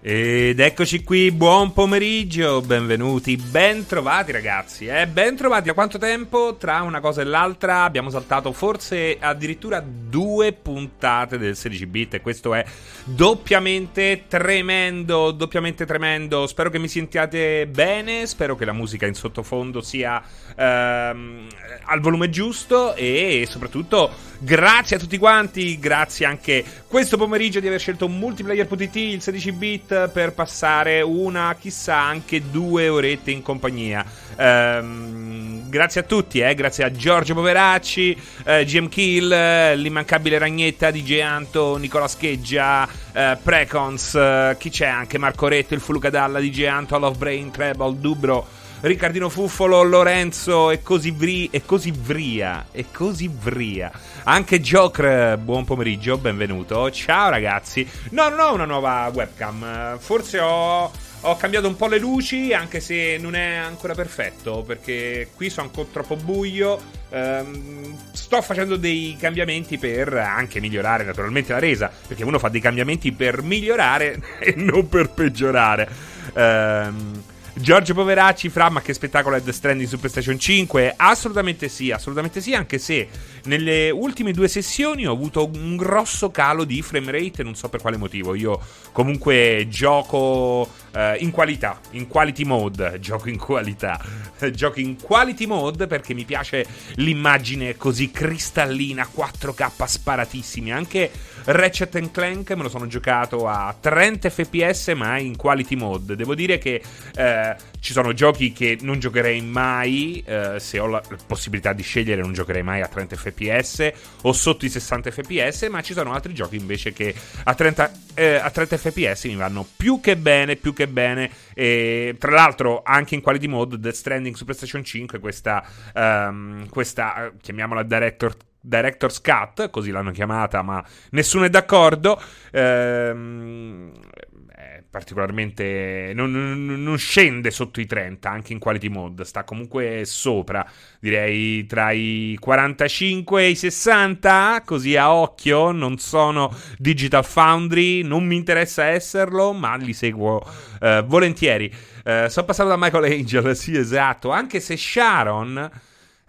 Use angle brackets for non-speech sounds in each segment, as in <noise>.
Ed eccoci qui, buon pomeriggio, benvenuti, ben trovati ragazzi, eh? ben trovati, da quanto tempo tra una cosa e l'altra abbiamo saltato forse addirittura due puntate del 16 bit e questo è doppiamente tremendo, doppiamente tremendo, spero che mi sentiate bene, spero che la musica in sottofondo sia ehm, al volume giusto e soprattutto grazie a tutti quanti, grazie anche questo pomeriggio di aver scelto multiplayer.it, il 16 bit per passare una, chissà, anche due orette in compagnia. Ehm, grazie a tutti, eh, grazie a Giorgio Poveracci, eh, GM Kill, eh, l'immancabile Ragnetta, DJ Anto, Nicola Scheggia, eh, Precons, eh, chi c'è anche Marco Retto, il Fulucadalla, DJ Anto, Love Brain, Treble, Dubro. Riccardino Fuffolo, Lorenzo e così, vri- e così vria. E così vria. Anche Joker, buon pomeriggio, benvenuto. Ciao ragazzi. No, non ho una nuova webcam. Forse ho, ho cambiato un po' le luci, anche se non è ancora perfetto, perché qui sono ancora troppo buio. Um, sto facendo dei cambiamenti per anche migliorare naturalmente la resa, perché uno fa dei cambiamenti per migliorare <laughs> e non per peggiorare. Um, Giorgio Poveracci, Fra, ma che spettacolo è The Stranding su PlayStation 5? Assolutamente sì, assolutamente sì, anche se nelle ultime due sessioni ho avuto un grosso calo di frame rate, non so per quale motivo. Io comunque gioco eh, in qualità, in quality mode, <laughs> gioco in qualità, <laughs> gioco in quality mode perché mi piace l'immagine così cristallina, 4K sparatissimi, anche Ratchet Clank me lo sono giocato a 30 fps ma in quality mode. Devo dire che eh, ci sono giochi che non giocherei mai, eh, se ho la possibilità di scegliere non giocherei mai a 30 fps o sotto i 60 fps, ma ci sono altri giochi invece che a 30, eh, a 30 fps mi vanno più che bene, più che bene. E, tra l'altro anche in quality mode Death Stranding su PlayStation 5 questa, um, questa chiamiamola Director Director's Cut, così l'hanno chiamata, ma nessuno è d'accordo. Ehm, particolarmente. Non, non, scende sotto i 30 anche in quality mode, sta comunque sopra, direi tra i 45 e i 60. Così a occhio, non sono Digital Foundry, non mi interessa esserlo, ma li seguo eh, volentieri. Eh, sono passato da Michael Angel, sì, esatto, anche se Sharon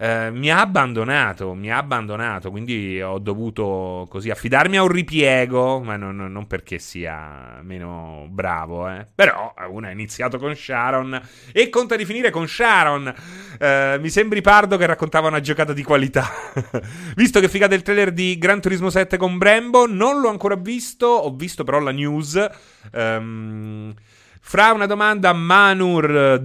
eh, mi ha abbandonato, mi ha abbandonato, quindi ho dovuto così affidarmi a un ripiego, ma non, non perché sia meno bravo, eh. però uno ha iniziato con Sharon e conta di finire con Sharon. Eh, mi sembri Pardo che raccontava una giocata di qualità. <laughs> visto che figate il trailer di Gran Turismo 7 con Brembo, non l'ho ancora visto, ho visto però la news. Um, fra una domanda Manur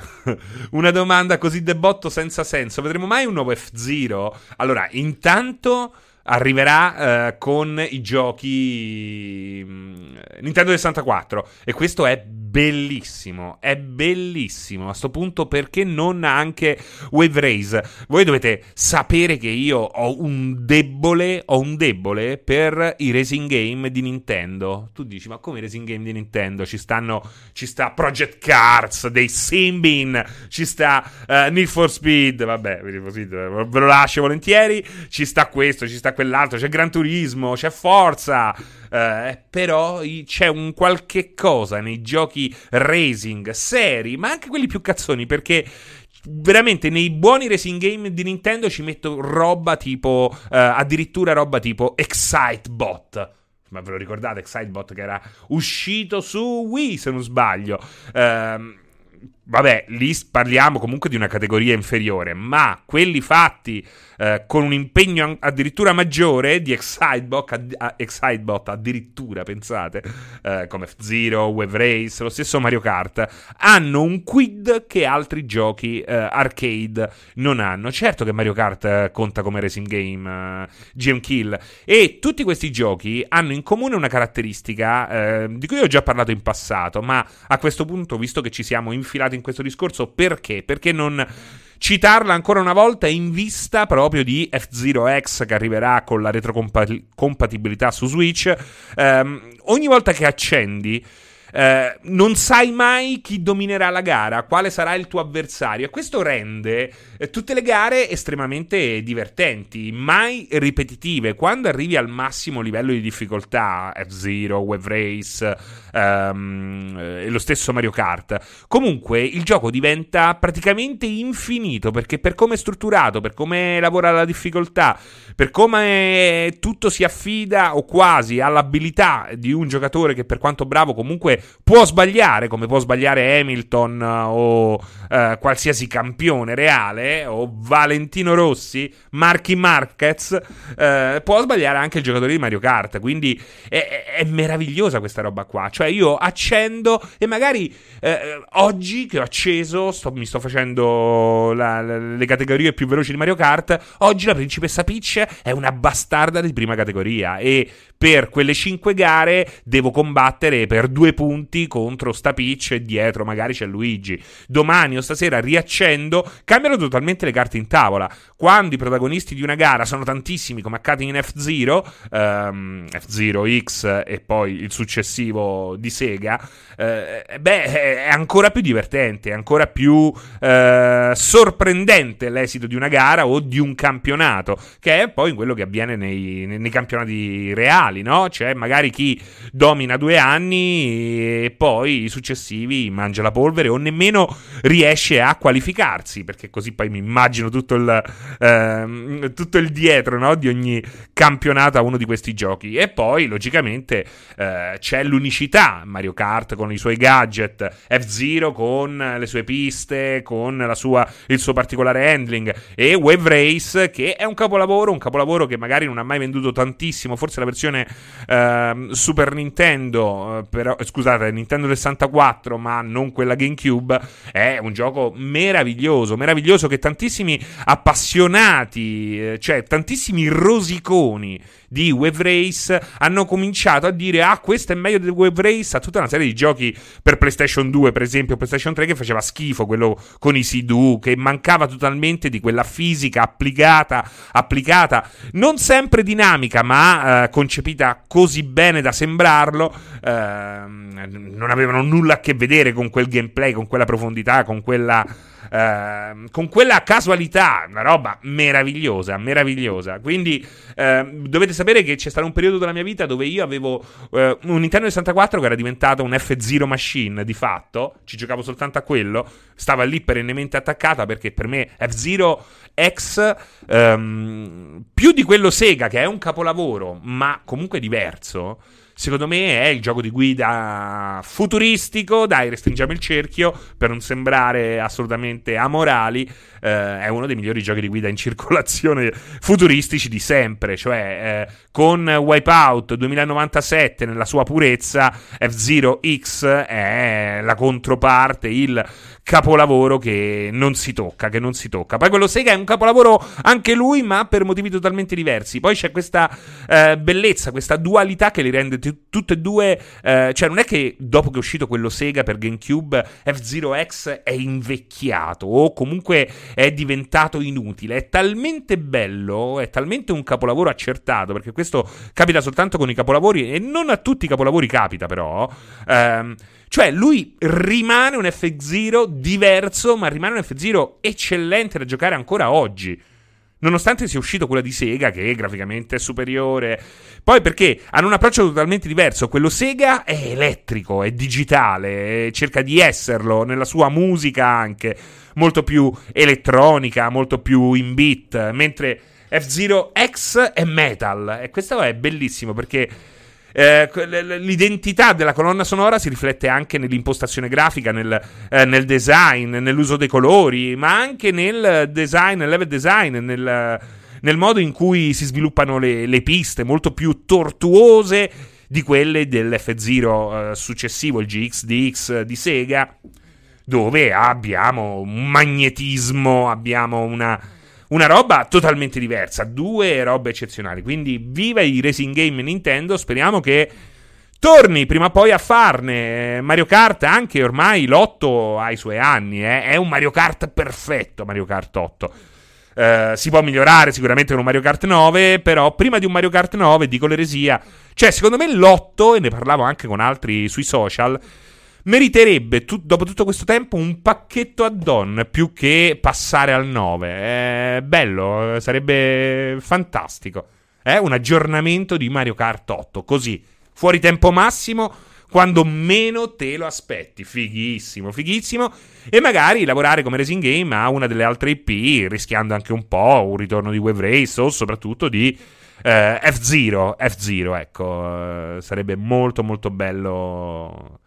<laughs> una domanda così debotto senza senso. Vedremo mai un nuovo F-Zero? Allora, intanto arriverà uh, con i giochi um, Nintendo 64 e questo è bellissimo, è bellissimo. A questo punto perché non anche Wave Race? Voi dovete sapere che io ho un debole, ho un debole per i racing game di Nintendo. Tu dici, ma come i racing game di Nintendo? Ci stanno, ci sta Project Cars, dei Simbin, ci sta uh, Need for Speed, vabbè, ve lo lascio volentieri, ci sta questo, ci sta quell'altro, c'è Gran Turismo, c'è Forza. Uh, però c'è un qualche cosa nei giochi racing seri, ma anche quelli più cazzoni, perché veramente nei buoni racing game di Nintendo ci metto roba tipo, uh, addirittura roba tipo Excitebot. Ma ve lo ricordate Excitebot che era uscito su Wii, se non sbaglio? Uh, vabbè, lì parliamo comunque di una categoria inferiore, ma quelli fatti eh, con un impegno addirittura maggiore di Excitebot, ad, Excitebot addirittura, pensate, eh, come F-Zero, Wave Race, lo stesso Mario Kart, hanno un quid che altri giochi eh, arcade non hanno. Certo che Mario Kart eh, conta come racing game, eh, GM Kill, e tutti questi giochi hanno in comune una caratteristica di cui ho già parlato in passato, ma a questo punto, visto che ci siamo infilati in questo discorso, perché? Perché non citarla ancora una volta in vista proprio di F-Zero X che arriverà con la retrocompatibilità su Switch. Um, ogni volta che accendi eh, non sai mai chi dominerà la gara, quale sarà il tuo avversario. E questo rende tutte le gare estremamente divertenti, mai ripetitive. Quando arrivi al massimo livello di difficoltà, F-Zero, Wave Race ehm, e lo stesso Mario Kart, comunque il gioco diventa praticamente infinito perché per come è strutturato, per come lavora la difficoltà, per come tutto si affida o quasi all'abilità di un giocatore che per quanto bravo comunque può sbagliare, come può sbagliare Hamilton o eh, qualsiasi campione reale o Valentino Rossi, Marchi Marquez, eh, può sbagliare anche il giocatore di Mario Kart, quindi è, è meravigliosa questa roba qua, cioè io accendo e magari eh, oggi che ho acceso, sto, mi sto facendo la, la, le categorie più veloci di Mario Kart, oggi la principessa Peach è una bastarda di prima categoria. E per quelle 5 gare devo combattere per due punti contro sta Peach e dietro magari c'è Luigi. Domani o stasera riaccendo, cambiano totalmente le carte in tavola. Quando i protagonisti di una gara sono tantissimi, come accade in F0, um, F0 X e poi il successivo di Sega, eh, beh, è ancora più divertente, è ancora più eh, sorprendente l'esito di una gara o di un campionato, che è poi quello che avviene nei, nei campionati reali mondiali, no? C'è magari chi domina due anni e poi i successivi mangia la polvere o nemmeno riesce a qualificarsi, perché così poi mi immagino tutto il, ehm, tutto il dietro no? di ogni campionato a uno di questi giochi. E poi, logicamente, eh, c'è l'unicità, Mario Kart con i suoi gadget, F-Zero con le sue piste, con sua, il suo particolare handling e Wave Race che è un capolavoro, un capolavoro che magari non ha mai venduto tantissimo, forse la versione versione uh, Super Nintendo, uh, però, scusate, Nintendo 64, ma non quella GameCube, è un gioco meraviglioso, meraviglioso che tantissimi appassionati, eh, cioè tantissimi rosiconi di Wave Race hanno cominciato a dire ah questo è meglio del Wave Race a tutta una serie di giochi per PlayStation 2 per esempio PlayStation 3 che faceva schifo quello con i Sidu che mancava totalmente di quella fisica applicata applicata non sempre dinamica ma eh, concepita così bene da sembrarlo eh, non avevano nulla a che vedere con quel gameplay con quella profondità con quella Ehm, con quella casualità, una roba meravigliosa, meravigliosa. Quindi eh, dovete sapere che c'è stato un periodo della mia vita dove io avevo eh, un Nintendo 64 che era diventato un F0 machine di fatto, ci giocavo soltanto a quello, stava lì perennemente attaccata perché per me F0 X ehm, più di quello Sega che è un capolavoro, ma comunque diverso secondo me è il gioco di guida futuristico. Dai, restringiamo il cerchio per non sembrare assolutamente amorali. Eh, è uno dei migliori giochi di guida in circolazione futuristici di sempre. Cioè, eh, con Wipeout 2097 nella sua purezza, F-Zero X è la controparte, il capolavoro che non si tocca, che non si tocca. Poi quello Sega è un capolavoro anche lui, ma per motivi totalmente diversi. Poi c'è questa eh, bellezza, questa dualità che li rende t- tutte e due. Eh, cioè, non è che dopo che è uscito quello Sega per GameCube, F-Zero X è invecchiato o comunque è diventato inutile. È talmente bello, è talmente un capolavoro accertato, perché questo capita soltanto con i capolavori e non a tutti i capolavori capita, però. Ehm, cioè, lui rimane un F0 diverso, ma rimane un F0 eccellente da giocare ancora oggi. Nonostante sia uscito quella di Sega, che graficamente è superiore. Poi perché hanno un approccio totalmente diverso. Quello Sega è elettrico, è digitale, cerca di esserlo nella sua musica anche. Molto più elettronica, molto più in beat. Mentre F-Zero X è metal. E questo è bellissimo perché eh, l'identità della colonna sonora si riflette anche nell'impostazione grafica, nel, eh, nel, design, nell'uso dei colori, ma anche nel design, nel level design, nel, nel modo in cui si sviluppano le, le, piste, molto più tortuose di quelle dell'F0 eh, successivo, il GXDX di Sega, dove abbiamo un magnetismo, abbiamo una una roba totalmente diversa, due robe eccezionali. Quindi viva i racing game Nintendo, speriamo che torni prima o poi a farne. Mario Kart anche ormai l'8 ha i suoi anni, eh? è un Mario Kart perfetto, Mario Kart 8. Uh, si può migliorare sicuramente con un Mario Kart 9, però prima di un Mario Kart 9, dico l'eresia, cioè secondo me l'8, e ne parlavo anche con altri sui social, meriterebbe tu- dopo tutto questo tempo un pacchetto add-on più che passare al 9. È bello, sarebbe fantastico. È un aggiornamento di Mario Kart 8, così, fuori tempo massimo quando meno te lo aspetti. Fighissimo, fighissimo. E magari lavorare come racing game a una delle altre IP, rischiando anche un po' un ritorno di Wave Race o soprattutto di eh, F-Zero. F-Zero, ecco, eh, sarebbe molto molto bello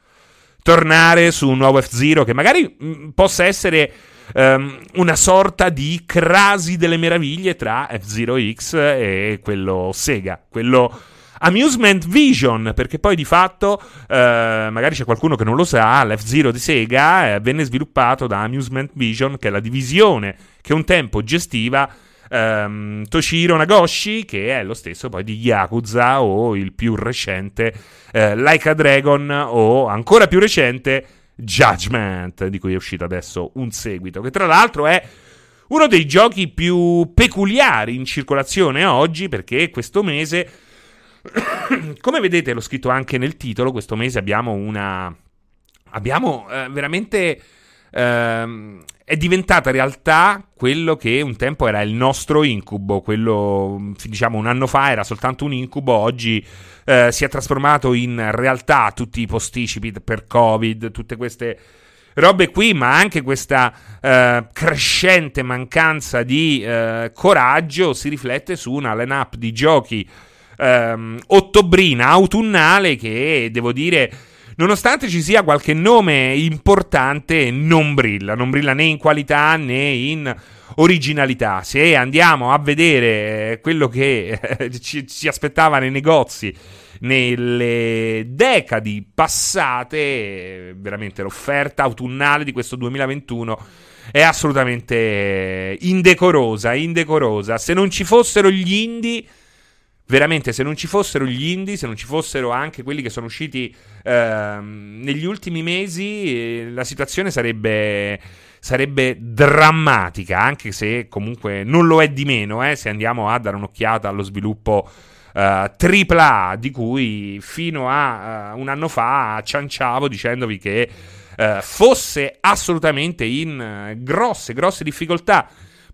tornare su un nuovo F-Zero che magari mh, mm, possa essere um, una sorta di crasi delle meraviglie tra F-Zero X e quello Sega, quello Amusement Vision, perché poi di fatto, eh, magari c'è qualcuno che non lo sa, l'F-Zero di Sega eh, venne sviluppato da Amusement Vision, che è la divisione che un tempo gestiva ehm, Toshiro Nagoshi, che è lo stesso poi di Yakuza o il più recente eh, Like Dragon o ancora più recente Judgment, di cui è uscito adesso un seguito, che tra l'altro è uno dei giochi più peculiari in circolazione oggi, perché questo mese <coughs> come vedete, l'ho scritto anche nel titolo, questo mese abbiamo una... Abbiamo eh, veramente... Ehm, è diventata realtà quello che un tempo era il nostro incubo, quello diciamo un anno fa era soltanto un incubo, oggi eh, si è trasformato in realtà tutti i posticipi per Covid, tutte queste robe qui, ma anche questa eh, crescente mancanza di eh, coraggio si riflette su una line-up di giochi ehm, ottobrina, autunnale, che devo dire nonostante ci sia qualche nome importante, non brilla, non brilla né in qualità né in originalità. Se andiamo a vedere quello che eh, ci, ci, aspettava nei negozi nelle decadi passate, veramente l'offerta autunnale di questo 2021 è assolutamente indecorosa, indecorosa. Se non ci fossero gli indie veramente se non ci fossero gli indie, se non ci fossero anche quelli che sono usciti ehm, negli ultimi mesi, eh, la situazione sarebbe, sarebbe, drammatica, anche se comunque non lo è di meno, eh, se andiamo a dare un'occhiata allo sviluppo uh, eh, AAA di cui fino a uh, un anno fa cianciavo dicendovi che uh, fosse assolutamente in grosse, grosse difficoltà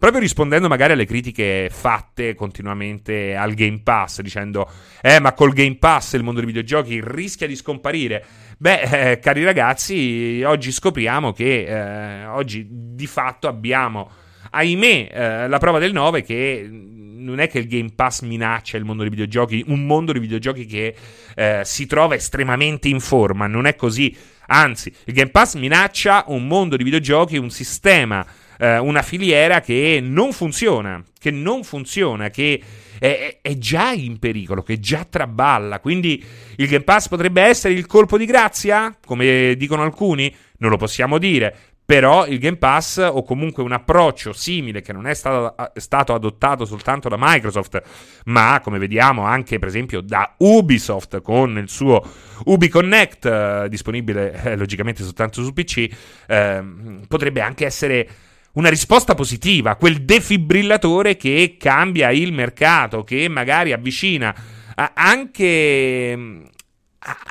proprio rispondendo magari alle critiche fatte continuamente al Game Pass, dicendo, eh, ma col Game Pass il mondo dei videogiochi rischia di scomparire. Beh, eh, cari ragazzi, oggi scopriamo che eh, oggi di fatto abbiamo, ahimè, eh, la prova del 9 che non è che il Game Pass minaccia il mondo dei videogiochi, un mondo dei videogiochi che eh, si trova estremamente in forma, non è così. Anzi, il Game Pass minaccia un mondo di videogiochi, un sistema eh, una filiera che non funziona, che non funziona, che è, è, già in pericolo, che già traballa. Quindi il Game Pass potrebbe essere il colpo di grazia, come dicono alcuni? Non lo possiamo dire. Però il Game Pass, o comunque un approccio simile che non è stato, stato, adottato soltanto da Microsoft, ma come vediamo anche per esempio da Ubisoft con il suo Ubi Connect, eh, disponibile eh, logicamente soltanto su PC, eh, potrebbe anche essere una risposta positiva, quel defibrillatore che cambia il mercato, che magari avvicina anche,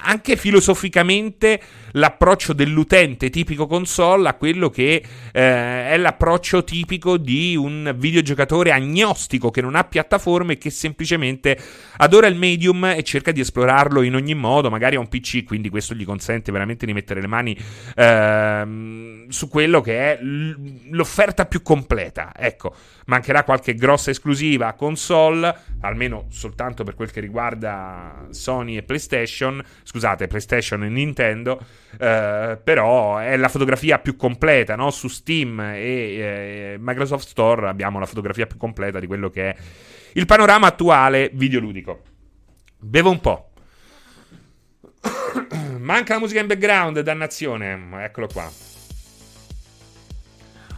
anche filosoficamente l'approccio dell'utente tipico console a quello che eh, è l'approccio tipico di un videogiocatore agnostico che non ha piattaforme e che semplicemente adora il medium e cerca di esplorarlo in ogni modo, magari ha un PC, quindi questo gli consente veramente di mettere le mani eh, su quello che è l'offerta più completa. Ecco, mancherà qualche grossa esclusiva console, almeno soltanto per quel che riguarda Sony e PlayStation, scusate, PlayStation e Nintendo. Eh, però è la fotografia più completa, no? Su Steam e eh, Microsoft Store abbiamo la fotografia più completa di quello che è il panorama attuale videoludico. Bevo un po'. <coughs> Manca la musica in background, dannazione. Eccolo qua.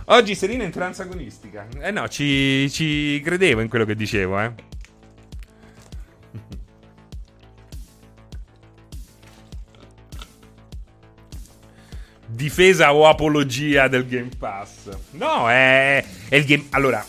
Oggi Serena in trans agonistica. Eh no, ci, ci credevo in quello che dicevo, eh. Difesa o apologia del Game Pass. No, è, è il Game... Allora,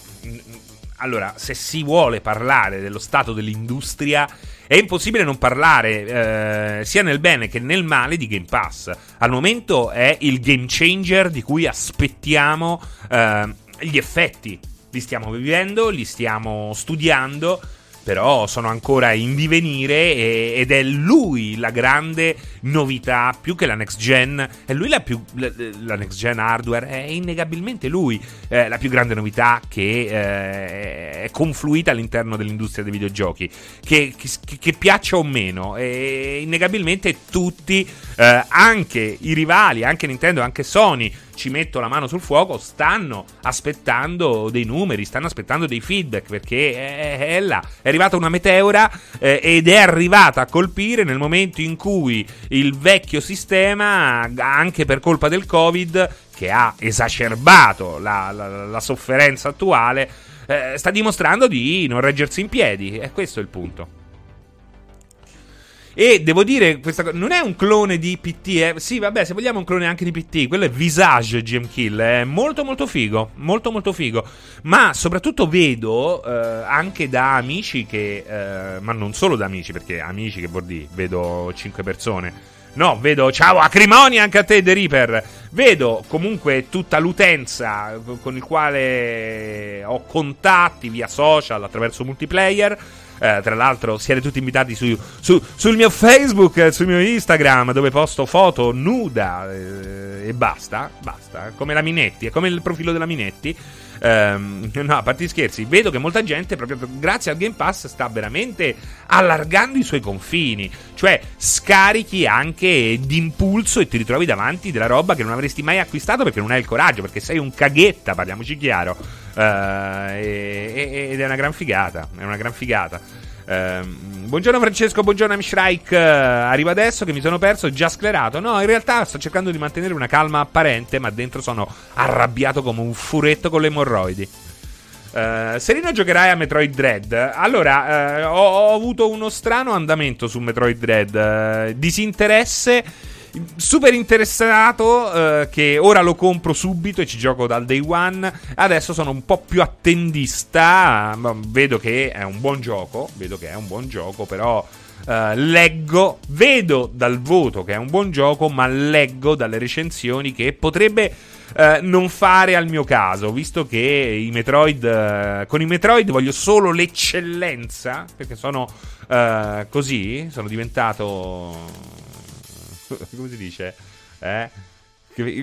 allora, se si vuole parlare dello stato dell'industria, è impossibile non parlare eh, sia nel bene che nel male di Game Pass. Al momento è il game changer di cui aspettiamo eh, gli effetti. Li stiamo vivendo, li stiamo studiando però sono ancora in divenire e, ed è lui la grande novità, più che la next gen, è lui la, più, la, la next gen hardware, è innegabilmente lui eh, la più grande novità che eh, è confluita all'interno dell'industria dei videogiochi, che, che, che piaccia o meno, e innegabilmente tutti, eh, anche i rivali, anche Nintendo, anche Sony, ci metto la mano sul fuoco, stanno aspettando dei numeri, stanno aspettando dei feedback perché è, è là, è arrivata una meteora eh, ed è arrivata a colpire nel momento in cui il vecchio sistema, anche per colpa del Covid, che ha esacerbato la, la, la sofferenza attuale, eh, sta dimostrando di non reggersi in piedi. E questo è il punto. E devo dire, questa non è un clone di PT, eh. Sì, vabbè, se vogliamo un clone anche di PT, quello è Visage GM Kill, è molto molto figo, molto molto figo. Ma soprattutto vedo eh, anche da amici che eh, ma non solo da amici, perché amici che vuol dire, vedo 5 persone. No, vedo ciao acrimonia anche a te The Reaper. Vedo comunque tutta l'utenza con il quale ho contatti via social attraverso multiplayer eh, tra l'altro, siete tutti invitati su, su, sul mio Facebook, sul mio Instagram, dove posto foto nuda eh, e basta. Basta. Come la Minetti, è come il profilo della Minetti. Um, no, a parte gli scherzi, vedo che molta gente, proprio grazie al Game Pass, sta veramente allargando i suoi confini. Cioè, scarichi anche d'impulso e ti ritrovi davanti della roba che non avresti mai acquistato perché non hai il coraggio, perché sei un caghetta, parliamoci chiaro. Uh, e, ed è una gran figata. È una gran figata. Uh, buongiorno Francesco, buongiorno Amshrike. Uh, arrivo adesso che mi sono perso, già sclerato. No, in realtà sto cercando di mantenere una calma apparente, ma dentro sono arrabbiato come un furetto con le emorroidi. Uh, Serino giocherai a Metroid Dread. Allora, uh, ho, ho, avuto uno strano andamento su Metroid Dread. Uh, disinteresse super interessato eh, che ora lo compro subito e ci gioco dal day one. Adesso sono un po' più attendista, vedo che è un buon gioco, vedo che è un buon gioco, però Uh, leggo, vedo dal voto che è un buon gioco, ma leggo dalle recensioni che potrebbe uh, non fare al mio caso, visto che i Metroid, uh, con i Metroid voglio solo l'eccellenza, perché sono così, sono diventato <laughs> come si dice? Eh?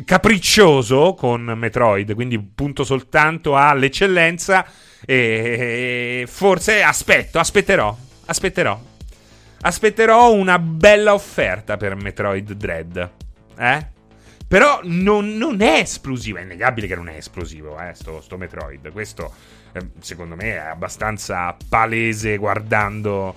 Capriccioso con Metroid, quindi punto soltanto all'eccellenza. E forse aspetto, aspetterò, aspetterò. Aspetterò una bella offerta per Metroid Dread. Eh? Però non, non, è esplosivo. È innegabile che non è esplosivo, eh, sto, sto Metroid. Questo, eh, secondo me, è abbastanza palese guardando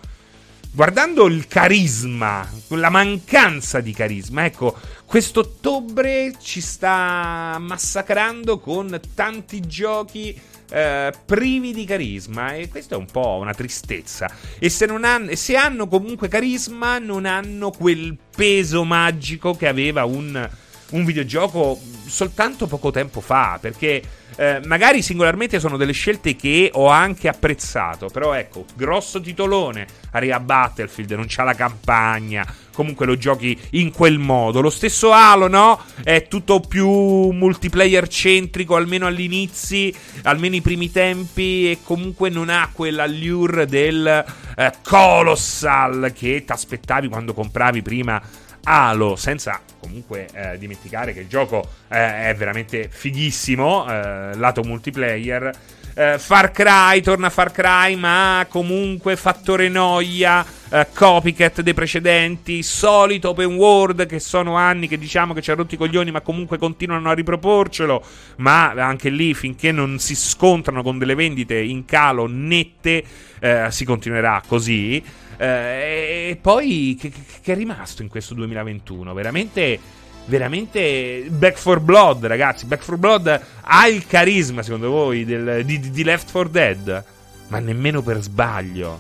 guardando il carisma, la mancanza di carisma, ecco, quest'ottobre ci sta massacrando con tanti giochi eh, privi di carisma e questo è un po' una tristezza. E se, hanno, se hanno comunque carisma, non hanno quel peso magico che aveva un, un videogioco soltanto poco tempo fa, perché eh, magari singolarmente sono delle scelte che ho anche apprezzato, però ecco, grosso titolone, arriva Battlefield, non c'ha la campagna, comunque lo giochi in quel modo. Lo stesso Halo, no? È tutto più multiplayer centrico, almeno all'inizio, almeno i primi tempi, e comunque non ha quell'allure del eh, Colossal che ti aspettavi quando compravi prima Halo, senza comunque eh, dimenticare che il gioco eh, è veramente fighissimo, eh, lato multiplayer. Eh, Far Cry, torna Far Cry, ma comunque fattore noia, eh, copycat dei precedenti, solito open world che sono anni che diciamo che ci ha rotto i coglioni, ma comunque continuano a riproporcelo. Ma anche lì, finché non si scontrano con delle vendite in calo nette, eh, si continuerà così. Eh, e poi che, che, è rimasto in questo 2021? Veramente, veramente Back for Blood, ragazzi. Back for Blood ha il carisma, secondo voi, del, di, di Left 4 Dead? Ma nemmeno per sbaglio.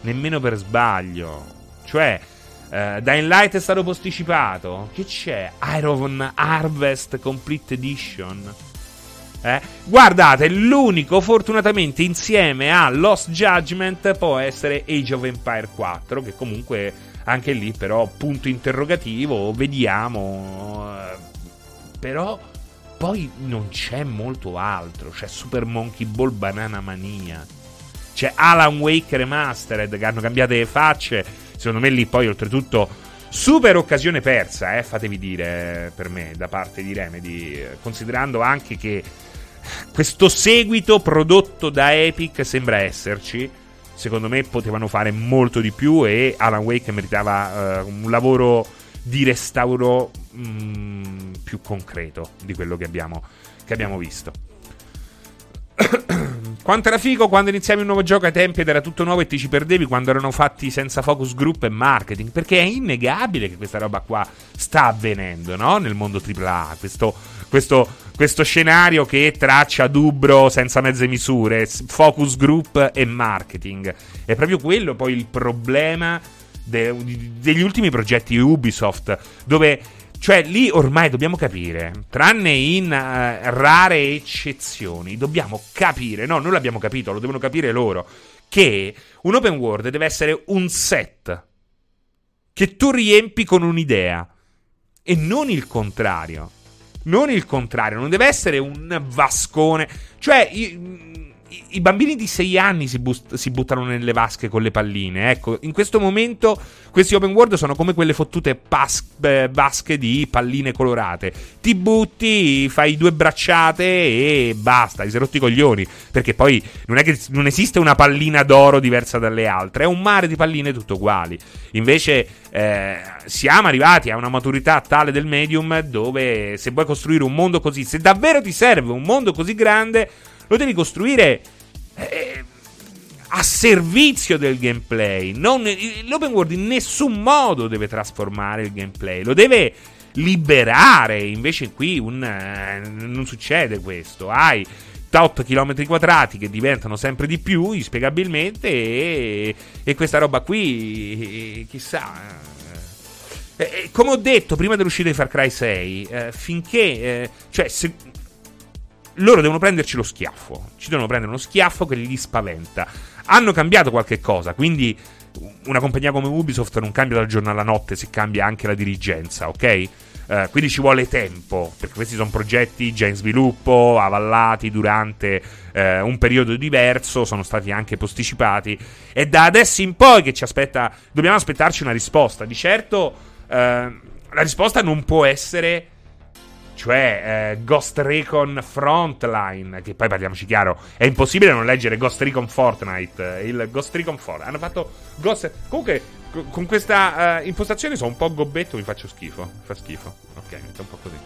Nemmeno per sbaglio. Cioè, uh, Dying Light è stato posticipato. Che c'è? Iron Harvest Complete Edition. Eh? Guardate, l'unico fortunatamente insieme a Lost Judgment può essere Age of Empire 4, che comunque anche lì però punto interrogativo, vediamo. Eh, però poi non c'è molto altro, c'è Super Monkey Ball Banana Mania. C'è Alan Wake Remastered che hanno cambiato le facce. Secondo me lì poi oltretutto Super occasione persa, eh, fatevi dire per me, da parte di Remedy, considerando anche che questo seguito prodotto da Epic sembra esserci. Secondo me potevano fare molto di più e Alan Wake meritava uh, un lavoro di restauro mm, più concreto di quello che abbiamo, che abbiamo visto. <coughs> Quanto era figo quando iniziavi un nuovo gioco ai tempi ed era tutto nuovo e ti ci perdevi quando erano fatti senza focus group e marketing. Perché è innegabile che questa roba qua sta avvenendo, no? Nel mondo AAA. Questo, questo, questo scenario che traccia Dubro senza mezze misure, focus group e marketing. È proprio quello poi il problema de, degli ultimi progetti Ubisoft, dove cioè, lì ormai dobbiamo capire, tranne in uh, rare eccezioni, dobbiamo capire, no, noi l'abbiamo capito, lo devono capire loro, che un open world deve essere un set che tu riempi con un'idea e non il contrario. Non il contrario, non deve essere un vascone. Cioè, i bambini di 6 anni si, bust- si, buttano nelle vasche con le palline. Ecco, in questo momento questi open world sono come quelle fottute pas- eh, vasche di palline colorate. Ti butti, fai due bracciate e basta, ti sei rotti i coglioni. Perché poi non è che non esiste una pallina d'oro diversa dalle altre, è un mare di palline tutte uguali. Invece eh, siamo arrivati a una maturità tale del medium dove se vuoi costruire un mondo così, se davvero ti serve un mondo così grande lo devi costruire eh, a servizio del gameplay. Non, l'open world in nessun modo deve trasformare il gameplay, lo deve liberare. Invece qui un, eh, non succede questo. Hai tot chilometri quadrati che diventano sempre di più, inspiegabilmente, e, e questa roba qui, chissà. Eh, eh, come ho detto prima dell'uscita di Far Cry 6, eh, finché, eh, cioè, se, loro devono prenderci lo schiaffo. Ci devono prendere uno schiaffo che li spaventa. Hanno cambiato qualche cosa, quindi una compagnia come Ubisoft non cambia dal giorno alla notte se cambia anche la dirigenza, ok? Uh, quindi ci vuole tempo, perché questi sono progetti già in sviluppo, avallati durante uh, un periodo diverso, sono stati anche posticipati. E da adesso in poi che ci aspetta, dobbiamo aspettarci una risposta. Di certo, uh, la risposta non può essere cioè eh, Ghost Recon Frontline, che poi parliamoci chiaro, è impossibile non leggere Ghost Recon Fortnite, il Ghost Recon Fortnite. Hanno fatto Ghost... Comunque, con questa uh, impostazione sono un po' gobbetto, mi faccio schifo. Fa schifo. Ok, metto un po' così.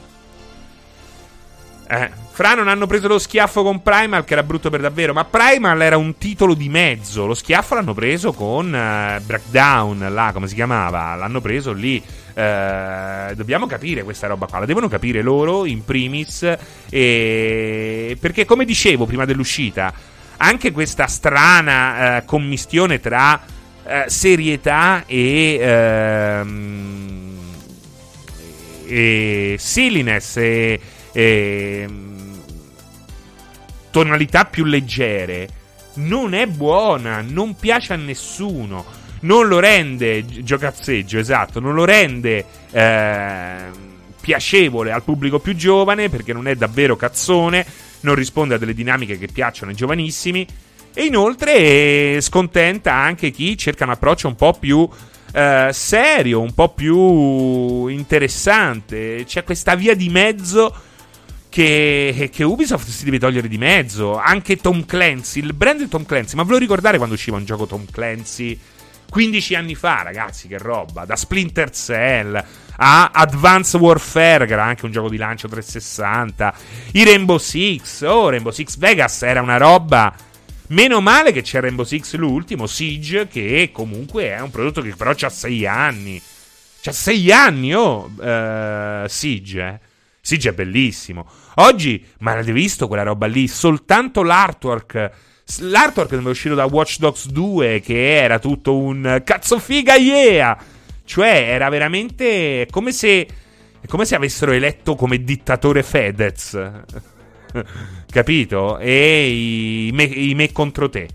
Eh, Fra non hanno preso lo schiaffo con Primal, che era brutto per davvero. Ma Primal era un titolo di mezzo. Lo schiaffo l'hanno preso con uh, Breakdown, là, come si chiamava? L'hanno preso lì. Uh, dobbiamo capire questa roba qua. La devono capire loro, in primis. E... Perché, come dicevo prima dell'uscita, anche questa strana uh, commistione tra serietà e. Ehm, e silliness e eh, tonalità più leggere, non è buona, non piace a nessuno, non lo rende giocazzeggio, esatto, non lo rende eh, piacevole al pubblico più giovane perché non è davvero cazzone, non risponde a delle dinamiche che piacciono ai giovanissimi e inoltre scontenta anche chi cerca un approccio un po' più eh, serio, un po' più interessante. C'è questa via di mezzo che, che, Ubisoft si deve togliere di mezzo. Anche Tom Clancy, il brand di Tom Clancy. Ma ve lo ricordate quando usciva un gioco Tom Clancy? 15 anni fa, ragazzi, che roba. Da Splinter Cell a Advanced Warfare, che era anche un gioco di lancio 360. I Rainbow Six. Oh, Rainbow Six Vegas era una roba. Meno male che c'è Rainbow Six l'ultimo, Siege, che comunque è un prodotto che però ha 6 anni. C'ha 6 anni, oh, uh, Siege, eh. Siege è bellissimo. Oggi, ma l'avete visto quella roba lì? Soltanto l'artwork. L'artwork è uscito da Watch Dogs 2, che era tutto un cazzo figa, yeah! Cioè, era veramente come se. come se avessero eletto come dittatore Fedez. <laughs> capito? E i me, i me, contro te.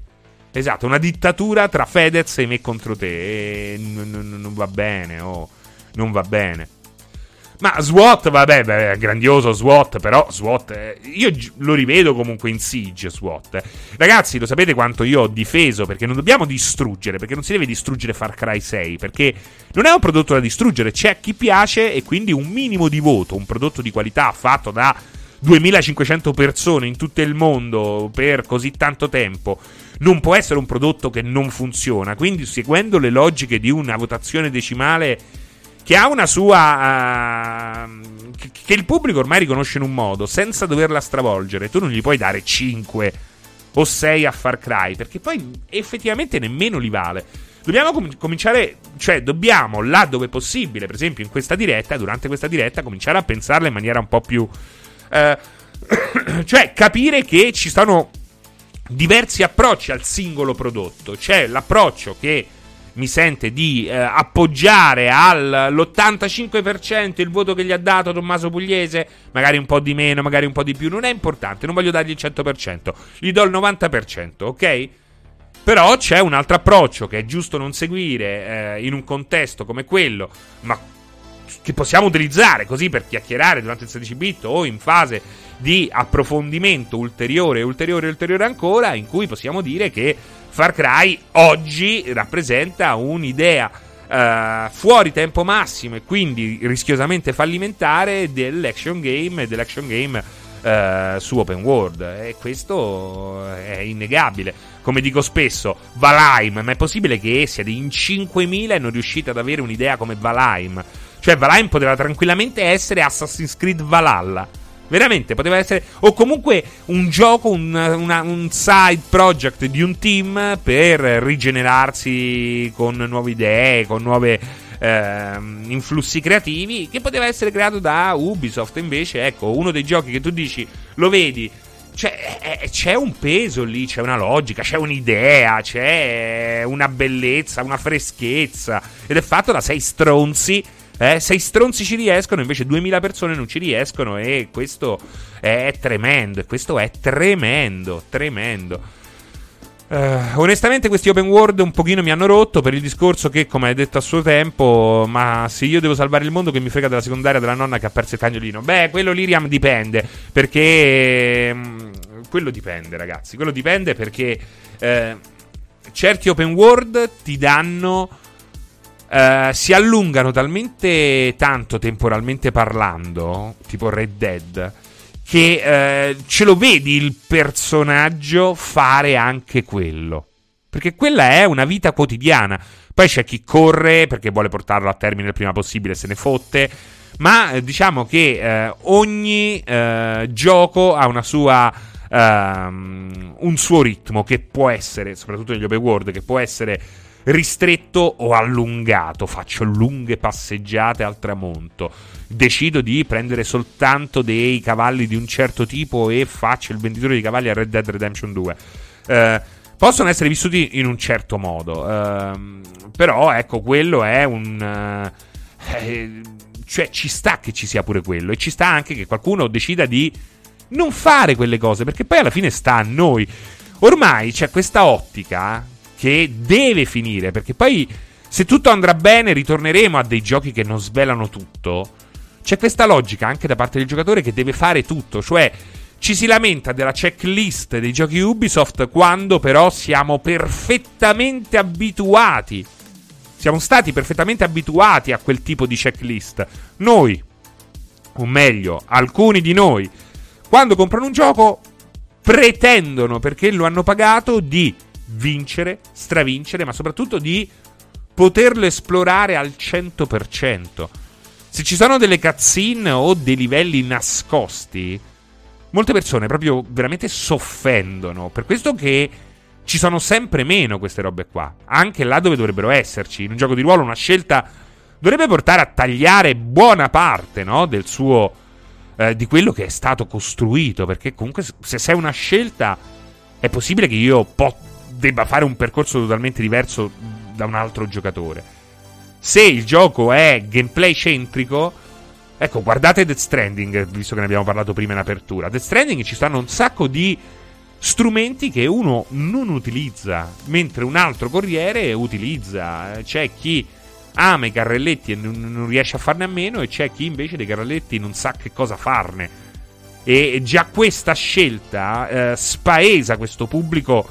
Esatto, una dittatura tra Fedez e i me contro te. E non, non, non va bene, oh, non va bene. Ma SWAT, vabbè, beh, grandioso SWAT, però SWAT, eh, io lo rivedo comunque in Siege SWAT. Ragazzi, lo sapete quanto io ho difeso, perché non dobbiamo distruggere, perché non si deve distruggere Far Cry 6, perché non è un prodotto da distruggere, c'è chi piace e quindi un minimo di voto, un prodotto di qualità fatto da 2500 persone in tutto il mondo per così tanto tempo non può essere un prodotto che non funziona. Quindi, seguendo le logiche di una votazione decimale che ha una sua. Uh, che, il pubblico ormai riconosce in un modo, senza doverla stravolgere. Tu non gli puoi dare 5 o 6 a Far Cry, perché poi effettivamente nemmeno li vale. Dobbiamo com- cominciare, cioè dobbiamo, là dove possibile, per esempio in questa diretta, durante questa diretta, cominciare a pensarla in maniera un po' più... Uh, <coughs> cioè capire che ci sono diversi approcci al singolo prodotto. C'è l'approccio che mi sente di eh, appoggiare all'85% il voto che gli ha dato Tommaso Pugliese, magari un po' di meno, magari un po' di più, non è importante, non voglio dargli il 100%, gli do il 90%, ok? Però c'è un altro approccio che è giusto non seguire eh, in un contesto come quello, ma che possiamo utilizzare così per chiacchierare durante il 16 bit o in fase di approfondimento ulteriore, ulteriore, ulteriore ancora, in cui possiamo dire che Far Cry oggi rappresenta un'idea uh, fuori tempo massimo e quindi rischiosamente fallimentare dell'action game e dell'action game uh, su open world e questo è innegabile. Come dico spesso, Valheim, ma è possibile che siate in 5.000 e non riuscite ad avere un'idea come Valheim? Cioè Valheim poteva tranquillamente essere Assassin's Creed Valhalla Veramente poteva essere. O comunque un gioco, un, una, un side project di un team per rigenerarsi con nuove idee, con nuove eh, influssi creativi. Che poteva essere creato da Ubisoft. Invece, ecco, uno dei giochi che tu dici, lo vedi. Cioè, c'è un peso lì, c'è una logica, c'è un'idea, c'è una bellezza, una freschezza. Ed è fatto da sei stronzi eh, sei stronzi ci riescono, invece 2000 persone non ci riescono e questo è tremendo, questo è tremendo, tremendo. Uh, onestamente questi open world un pochino mi hanno rotto per il discorso che, come hai detto a suo tempo, ma se io devo salvare il mondo che mi frega della secondaria della nonna che ha perso il cagnolino. Beh, quello Liriam dipende, perché... Mm, quello dipende, ragazzi, quello dipende perché... Uh, certi open world ti danno Uh, si allungano talmente tanto temporalmente parlando, tipo Red Dead, che uh, ce lo vedi il personaggio fare anche quello. Perché quella è una vita quotidiana. Poi c'è chi corre perché vuole portarlo a termine il prima possibile se ne fotte. Ma eh, diciamo che eh, ogni eh, gioco ha una sua. Um, un suo ritmo che può essere, soprattutto negli open world, che può essere ristretto o allungato, faccio lunghe passeggiate al tramonto, decido di prendere soltanto dei cavalli di un certo tipo e faccio il venditore di cavalli a Red Dead Redemption 2. Eh, possono essere vissuti in un certo modo, eh, però ecco, quello è un... Eh, cioè ci sta che ci sia pure quello e ci sta anche che qualcuno decida di non fare quelle cose perché poi alla fine sta a noi. Ormai c'è questa ottica che deve finire, perché poi se tutto andrà bene ritorneremo a dei giochi che non svelano tutto. C'è questa logica anche da parte del giocatore che deve fare tutto, cioè ci si lamenta della checklist dei giochi Ubisoft quando però siamo perfettamente abituati. Siamo stati perfettamente abituati a quel tipo di checklist. Noi, o meglio, alcuni di noi, quando comprano un gioco pretendono, perché lo hanno pagato, di vincere, stravincere, ma soprattutto di poterlo esplorare al 100%. Se ci sono delle cutscene o dei livelli nascosti, molte persone proprio veramente soffendono. Per questo che ci sono sempre meno queste robe qua, anche là dove dovrebbero esserci. In un gioco di ruolo una scelta dovrebbe portare a tagliare buona parte, no, del suo eh, di quello che è stato costruito, perché comunque se sei una scelta è possibile che io po- debba fare un percorso totalmente diverso da un altro giocatore. Se il gioco è gameplay centrico, Ecco, guardate Death Stranding, visto che ne abbiamo parlato prima in apertura. Death Stranding ci stanno un sacco di strumenti che uno non utilizza, mentre un altro corriere utilizza. C'è chi ama i carrelletti e non, riesce a farne a meno, e c'è chi invece dei carrelletti non sa che cosa farne. E già questa scelta eh, spaesa questo pubblico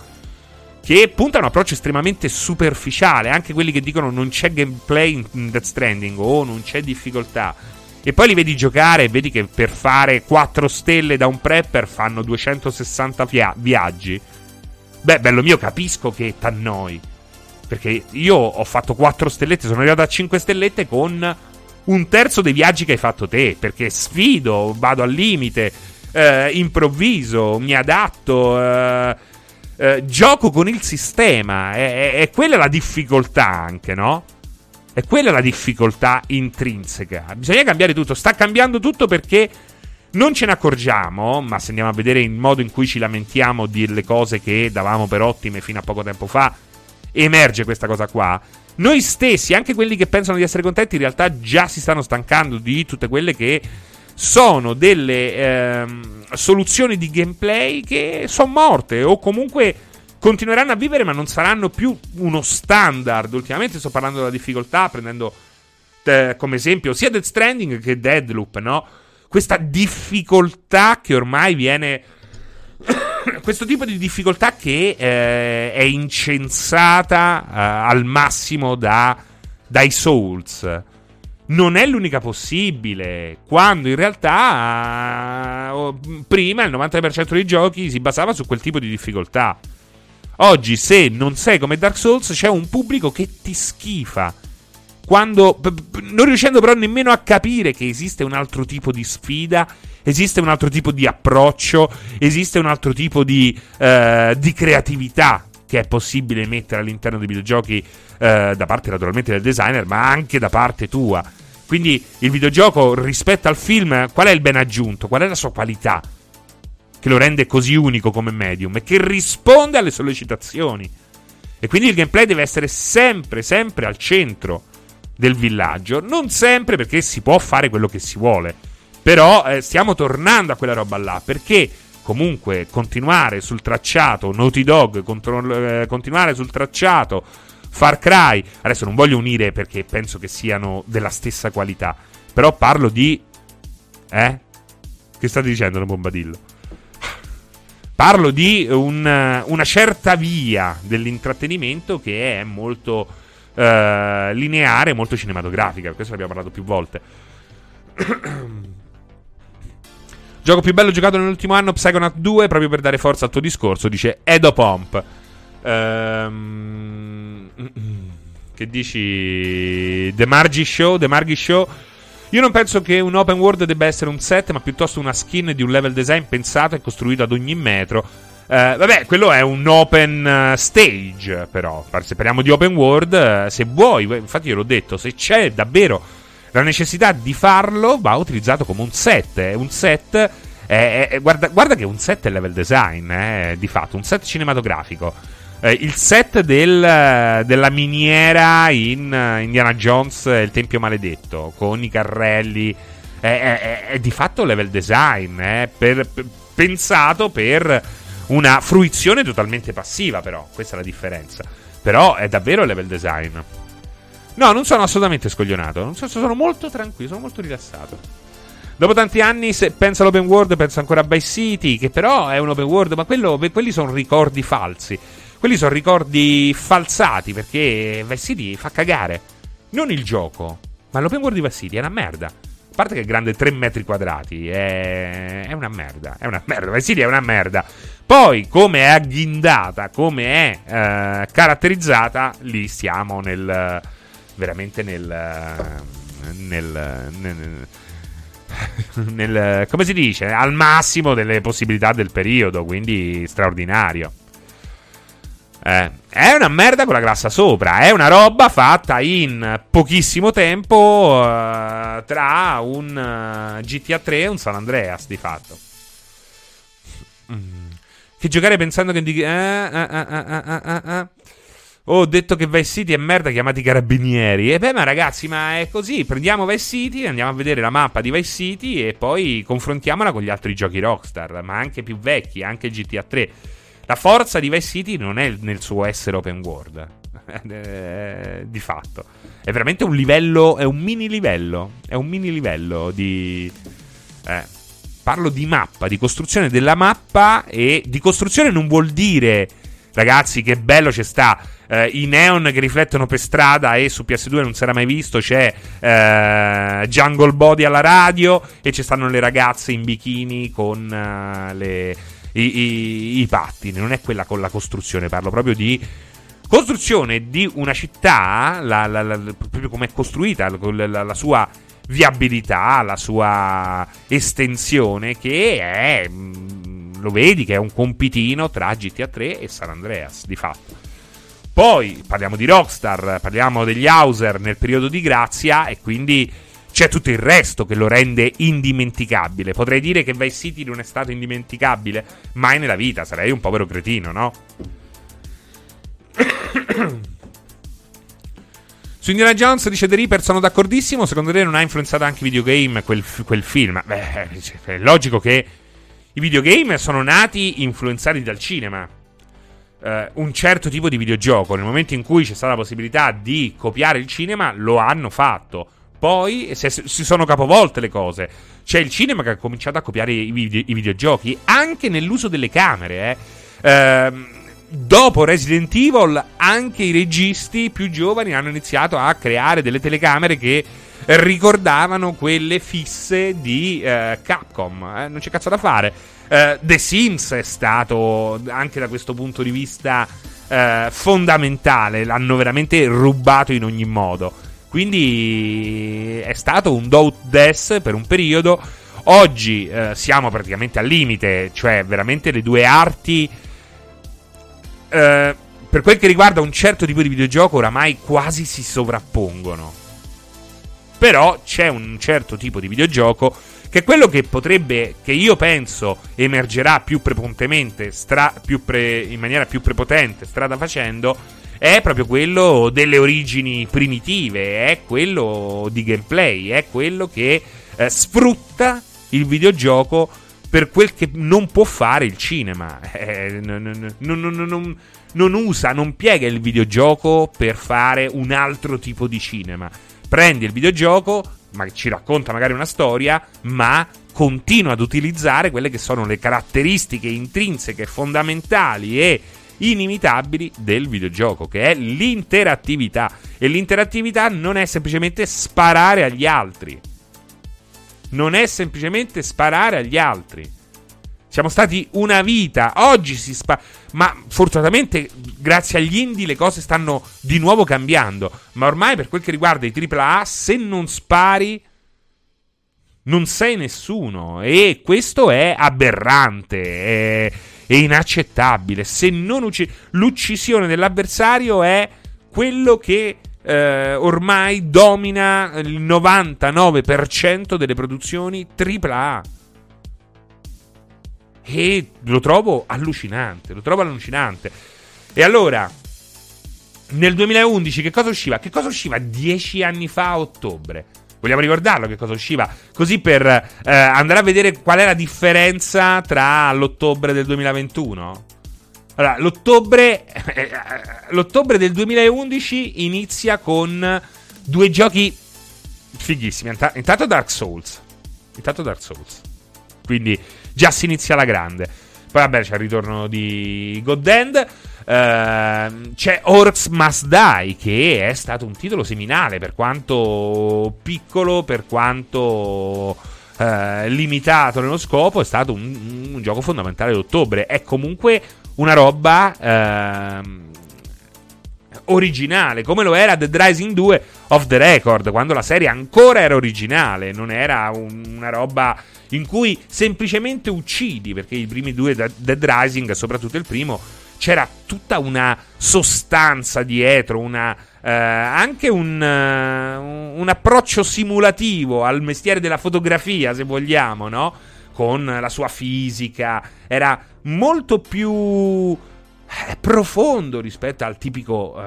che punta a un approccio estremamente superficiale. Anche quelli che dicono non c'è gameplay in Death Stranding o non c'è difficoltà e poi li vedi giocare e vedi che per fare 4 stelle da un prepper fanno 260 via- viaggi. Beh, bello mio, capisco che t'annoi. Perché io ho fatto 4 stellette, sono arrivato a 5 stellette con un terzo dei viaggi che hai fatto te. Perché sfido, vado al limite, eh, improvviso, mi adatto. Eh, eh, gioco con il sistema. E quella la difficoltà anche, no? E quella è la difficoltà intrinseca. Bisogna cambiare tutto. Sta cambiando tutto perché non ce ne accorgiamo, ma se andiamo a vedere il modo in cui ci lamentiamo delle cose che davamo per ottime fino a poco tempo fa, emerge questa cosa qua. Noi stessi, anche quelli che pensano di essere contenti, in realtà già si stanno stancando di tutte quelle che sono delle ehm, soluzioni di gameplay che sono morte o comunque continueranno a vivere, ma non saranno più uno standard. Ultimamente sto parlando della difficoltà, prendendo eh, come esempio sia Death Stranding che Deadloop, no? Questa difficoltà che ormai viene. <coughs> questo tipo di difficoltà che eh, è incensata eh, al massimo da, dai Souls. Non è l'unica possibile, quando in realtà uh, prima il 90% dei giochi si basava su quel tipo di difficoltà. Oggi, se non sei come Dark Souls, c'è un pubblico che ti schifa. Quando, non riuscendo però nemmeno a capire che esiste un altro tipo di sfida, esiste un altro tipo di approccio, esiste un altro tipo di, uh, di creatività che è possibile mettere all'interno dei videogiochi uh, da parte naturalmente del designer, ma anche da parte tua. Quindi il videogioco rispetto al film, qual è il ben aggiunto? Qual è la sua qualità? che lo rende così unico come medium e che risponde alle sollecitazioni. E quindi il gameplay deve essere sempre, sempre al centro del villaggio. Non sempre perché si può fare quello che si vuole. Però eh, stiamo tornando a quella roba là perché comunque continuare sul tracciato Naughty Dog, contro, eh, continuare sul tracciato Far Cry. Adesso non voglio unire perché penso che siano della stessa qualità. Però parlo di. Eh? Che state dicendo, la bombadillo? Parlo di un, una certa via dell'intrattenimento che è molto uh, lineare, molto cinematografica. Questo l'abbiamo parlato più volte. <clears throat> Gioco più bello giocato nell'ultimo anno, Psychonaut 2, proprio per dare forza al tuo discorso, dice Edo Pomp. Ehm, che dici? The Margi Show, The Margi Show io non penso che un open world debba essere un set, ma piuttosto una skin di un level design pensato e costruito ad ogni metro. Uh, vabbè, quello è un open uh, stage, però. Se parliamo di open world, uh, se vuoi, infatti io l'ho detto, se c'è davvero la necessità di farlo, va utilizzato come un set. È un set. È, è, guarda, guarda, che un set è level design, eh, di fatto, un set cinematografico eh, il set del, della miniera in uh, Indiana Jones il Tempio Maledetto, con i carrelli, è, di fatto level design, eh, per, per, pensato per una fruizione totalmente passiva, però, questa è la differenza. Però è davvero level design. No, non sono assolutamente scoglionato, so, sono molto tranquillo, sono molto rilassato. Dopo tanti anni, se penso all'open world, penso ancora a Vice City, che però è un open world, ma quello, quelli sono ricordi falsi. Quelli sono ricordi falsati perché Vice City fa cagare. Non il gioco, ma l'open world di Vice City è una merda. A parte che è grande 3 metri quadrati, è, è una merda. È una merda. Vice City è una merda. Poi, come è agghindata, come è eh, caratterizzata, lì stiamo nel. Veramente nel. nel, nel nel, come si dice, al massimo delle possibilità del periodo, quindi straordinario. Eh, è una merda con la glassa sopra. È una roba fatta in pochissimo tempo uh, tra un uh, GTA 3 e un San Andreas, di fatto. Mm. Che giocare pensando che... Di- eh, ho detto che Vice City è merda, chiamati carabinieri. E beh, ma ragazzi, ma è così. Prendiamo Vice City, andiamo a vedere la mappa di Vice City e poi confrontiamola con gli altri giochi Rockstar, ma anche più vecchi, anche GTA 3. La forza di Vice City non è nel suo essere open world, <laughs> eh, di fatto. È veramente un livello, è un mini livello, è un mini livello di... Eh, parlo di mappa, di costruzione della mappa e di costruzione non vuol dire, ragazzi, che bello ci sta. Eh, i neon che riflettono per strada e su PS2 non si era mai visto c'è eh, Jungle Body alla radio e ci stanno le ragazze in bikini con uh, le, i, i, i pattini. Non è quella con la costruzione parlo proprio di costruzione di una città la, la, la, proprio come è costruita la, sua viabilità la sua estensione che è mm, lo vedi che è un compitino tra GTA 3 e San Andreas di fatto poi parliamo di Rockstar, parliamo degli Hauser nel periodo di grazia e quindi c'è tutto il resto che lo rende indimenticabile. Potrei dire che Vice City non è stato indimenticabile mai nella vita, sarei un povero cretino, no? <coughs> Su Indiana Jones dice The Reaper sono d'accordissimo, secondo te non ha influenzato anche i videogame quel, quel film? Beh, è logico che i videogame sono nati influenzati dal cinema eh, un certo tipo di videogioco. Nel momento in cui c'è stata la possibilità di copiare il cinema, lo hanno fatto. Poi se, si sono capovolte le cose. C'è il cinema che ha cominciato a copiare i, video, i videogiochi, anche nell'uso delle camere. Eh. Eh, dopo Resident Evil, anche i registi più giovani hanno iniziato a creare delle telecamere che ricordavano quelle fisse di eh, Capcom. Eh. Non c'è cazzo da fare. Uh, The Sims è stato anche da questo punto di vista uh, fondamentale, l'hanno veramente rubato in ogni modo. Quindi è stato un do des per un periodo. Oggi uh, siamo praticamente al limite, cioè veramente le due arti. per quel che riguarda un certo tipo di videogioco, oramai quasi si sovrappongono. Però c'è un certo tipo di videogioco che è quello che potrebbe, che io penso emergerà più prepontemente, stra, più pre, in maniera più prepotente, strada facendo, è proprio quello delle origini primitive, è quello di gameplay, è quello che eh, sfrutta il videogioco per quel che non può fare il cinema. <laughs> Eh, non, non, non, non, usa, non piega il videogioco per fare un altro tipo di cinema. Prendi il videogioco, ma ci racconta magari una storia, ma continua ad utilizzare quelle che sono le caratteristiche intrinseche, fondamentali e inimitabili del videogioco, che è l'interattività. E l'interattività non è semplicemente sparare agli altri. Non è semplicemente sparare agli altri. Siamo stati una vita. Oggi si spara. Ma fortunatamente, grazie agli indie, le cose stanno di nuovo cambiando. Ma ormai, per quel che riguarda i AAA, se non spari, non sei nessuno. E questo è aberrante. È, è inaccettabile. Se non uccidi. L'uccisione dell'avversario è quello che. Eh, ormai domina il 99% delle produzioni AAA. E lo trovo allucinante, lo trovo allucinante. E allora, nel 2011 che cosa usciva? Che cosa usciva dieci anni fa a ottobre? Vogliamo ricordarlo che cosa usciva? Così per eh, andare a vedere qual è la differenza tra l'ottobre del 2021. Allora, l'ottobre, eh, l'ottobre del 2011 inizia con due giochi fighissimi. Intanto Dark Souls. Intanto Dark Souls. Quindi già si inizia la grande. Poi vabbè c'è il ritorno di God End. Uh, c'è Orcs Must Die che è stato un titolo seminale per quanto piccolo, per quanto uh, limitato nello scopo, è stato un, un gioco fondamentale d'ottobre. È comunque una roba uh, originale, come lo era Dead Rising 2 of the Record, quando la serie ancora era originale, non era un, una roba in cui semplicemente uccidi, perché i primi due Dead Rising, soprattutto il primo, c'era tutta una sostanza dietro, una, eh, anche un, uh, un, approccio simulativo al mestiere della fotografia, se vogliamo, no? Con la sua fisica, era molto più è profondo rispetto al tipico uh,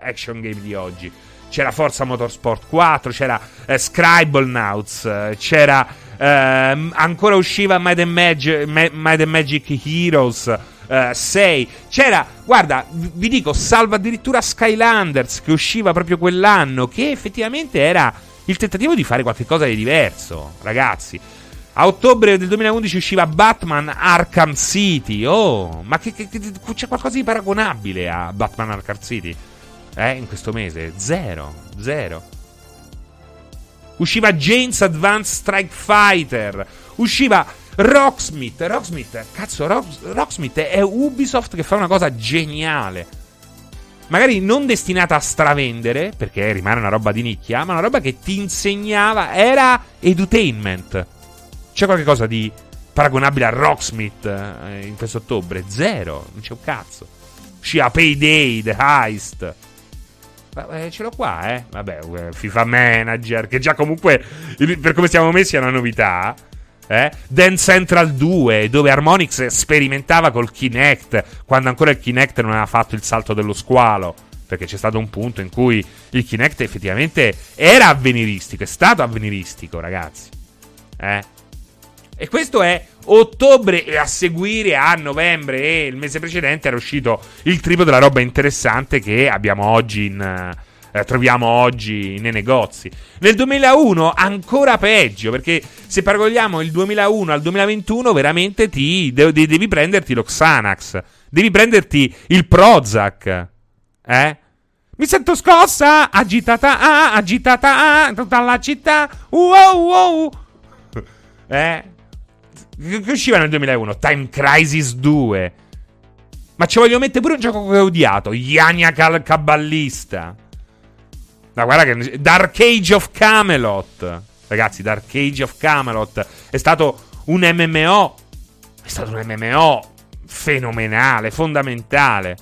action game di oggi. C'era Forza Motorsport 4, c'era uh, Scribble Nauts, uh, c'era uh, ancora usciva Might and, Mag- Might and Magic Heroes. 6 c'era, guarda, vi dico, salva addirittura Skylanders che usciva proprio quell'anno, che effettivamente era il tentativo di fare qualcosa di diverso, ragazzi. A ottobre del 2011 usciva Batman Arkham City. Oh, ma che, che, che, c'è qualcosa di paragonabile a Batman Arkham City? Eh, in questo mese? Zero. Zero. Usciva James Advanced Strike Fighter. Usciva Rocksmith. Rocksmith, cazzo, Rock, Rocksmith è Ubisoft che fa una cosa geniale. Magari non destinata a stravendere, perché rimane una roba di nicchia, ma una roba che ti insegnava, era edutainment. C'è qualcosa di paragonabile a Rocksmith eh, in questo ottobre? Zero, non c'è un cazzo. Uscì Payday, The Heist. Eh, ce l'ho qua, eh. Vabbè, eh, FIFA Manager, che già comunque, per come siamo messi, è una novità. Eh? Dance Central 2, dove Harmonix sperimentava col Kinect, quando ancora il Kinect non aveva fatto il salto dello squalo. Perché c'è stato un punto in cui il Kinect effettivamente era avveniristico, è stato avveniristico, ragazzi. Eh? E questo è ottobre e a seguire a novembre e il mese precedente era uscito il triplo della roba interessante che abbiamo oggi in... Eh, troviamo oggi nei negozi. Nel 2001 ancora peggio, perché se paragoniamo il 2001 al 2021 veramente ti de- de- devi prenderti lo Xanax, devi prenderti il Prozac. Eh? Mi sento scossa, agitata, ah, agitata, ah, tutta la città. Wow, wow. <laughs> Eh? Che usciva nel 2001? Time Crisis 2. Ma ci voglio mettere pure un gioco che ho odiato. Yaniak al caballista. No, guarda che. Dark Age of Camelot. Ragazzi, Dark Age of Camelot è stato un MMO. È stato un MMO fenomenale, fondamentale.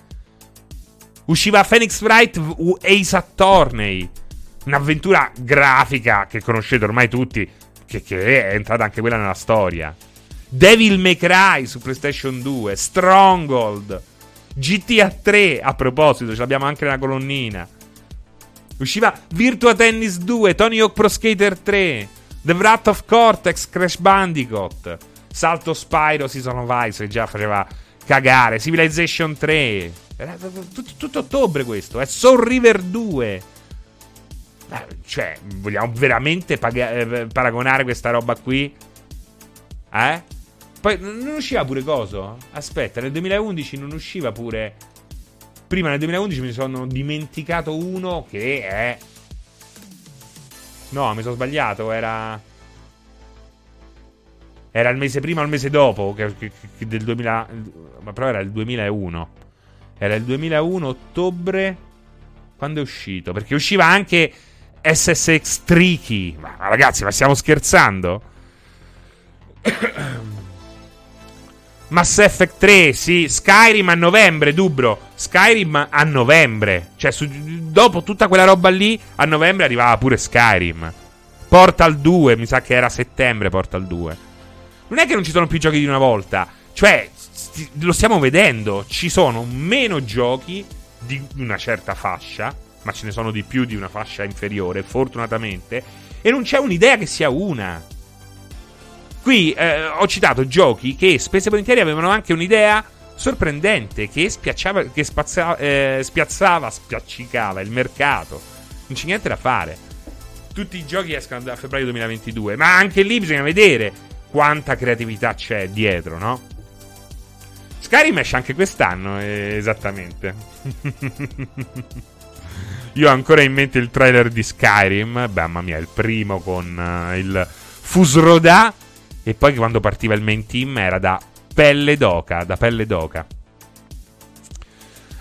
Usciva Phoenix Wright Ace Attorney. Un'avventura grafica che conoscete ormai tutti. Che, che è entrata anche quella nella storia. Devil May Cry su PlayStation 2, Stronghold, GTA 3, a proposito, ce l'abbiamo anche nella colonnina. Usciva Virtua Tennis 2, Tony Hawk Pro Skater 3, The Wrath of Cortex, Crash Bandicoot, Salto Spyro, Season of Ice, già faceva cagare, Civilization 3. Era tutto, tutto ottobre questo, è Soul River 2. Eh, cioè, vogliamo veramente paga- eh, paragonare questa roba qui? Eh? Poi non usciva pure coso? Aspetta, nel 2011 non usciva pure. Prima nel 2011 mi sono dimenticato uno che è. No, mi sono sbagliato. Era. Era il mese prima o il mese dopo che, che, che del 2000. Ma però era il 2001. Era il 2001 ottobre. Quando è uscito? Perché usciva anche SSX Tricky. Ma ragazzi, ma stiamo scherzando? Mass Effect 3, sì. Skyrim a novembre, Dubro. Skyrim a novembre. Cioè, su, dopo tutta quella roba lì, a novembre arrivava pure Skyrim. Portal 2, mi sa che era settembre Portal 2. Non è che non ci sono più giochi di una volta. Cioè, st- lo stiamo vedendo. Ci sono meno giochi di una certa fascia, ma ce ne sono di più di una fascia inferiore, fortunatamente. E non c'è un'idea che sia una. Qui eh, ho citato giochi che spesso e volentieri avevano anche un'idea sorprendente che, spiacciava, che spazza, eh, spiazzava, spiaccicava il mercato. Non c'è niente da fare. Tutti i giochi escono a febbraio 2022, ma anche lì bisogna vedere quanta creatività c'è dietro, no? Skyrim esce anche quest'anno, eh, esattamente. <laughs> Io ho ancora in mente il trailer di Skyrim, mamma mia, il primo con uh, il Fusroda e poi quando partiva il main team era da pelle d'oca, da pelle d'oca.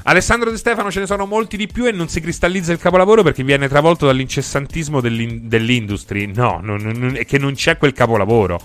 Alessandro De Stefano ce ne sono molti di più e non si cristallizza il capolavoro perché viene travolto dall'incessantismo dell'in- dell'industry. No, non, non, che non c'è quel capolavoro.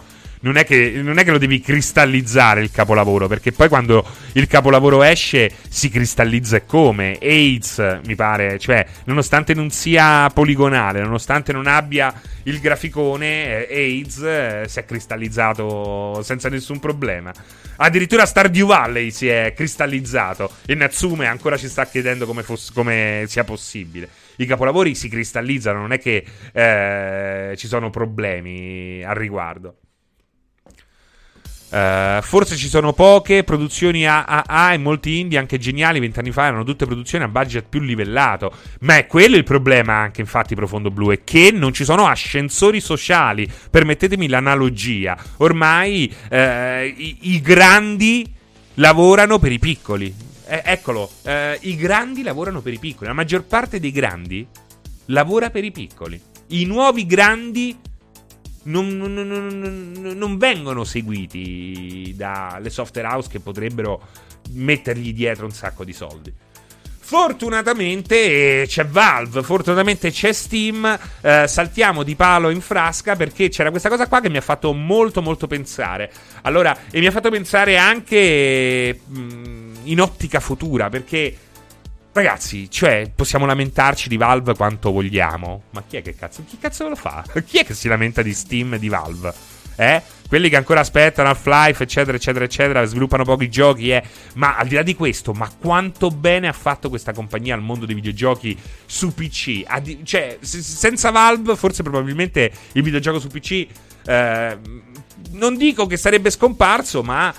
Non è, che, non è che lo devi cristallizzare il capolavoro, perché poi quando il capolavoro esce si cristallizza come. AIDS, mi pare, cioè, nonostante non sia poligonale, nonostante non abbia il graficone, eh, AIDS eh, si è cristallizzato senza nessun problema. Addirittura Stardew Valley si è cristallizzato e Natsume ancora ci sta chiedendo come, fosse, come sia possibile. I capolavori si cristallizzano, non è che eh, ci sono problemi al riguardo. Uh, forse ci sono poche produzioni AAA e molti indie anche geniali. Vent'anni fa erano tutte produzioni a budget più livellato. Ma è quello il problema, anche infatti, Profondo Blu: è che non ci sono ascensori sociali. Permettetemi l'analogia. Ormai uh, i, i, grandi lavorano per i piccoli. Eh, eccolo, uh, i grandi lavorano per i piccoli. La maggior parte dei grandi lavora per i piccoli. I nuovi grandi non, non, non, non, vengono seguiti dalle software house che potrebbero mettergli dietro un sacco di soldi. Fortunatamente eh, c'è Valve, fortunatamente c'è Steam. Eh, saltiamo di palo in frasca perché c'era questa cosa qua che mi ha fatto molto molto pensare. Allora, e mi ha fatto pensare anche mh, mm, in ottica futura perché Ragazzi, cioè, possiamo lamentarci di Valve quanto vogliamo. Ma chi è che cazzo? Chi cazzo lo fa? <laughs> Chi è che si lamenta di Steam e di Valve? Eh? Quelli che ancora aspettano Half-Life, eccetera, eccetera, eccetera, sviluppano pochi giochi, eh. Ma al di là di questo, ma quanto bene ha fatto questa compagnia al mondo dei videogiochi su PC? Di- cioè, s- senza Valve, forse probabilmente il videogioco su PC. Eh, non dico che sarebbe scomparso, ma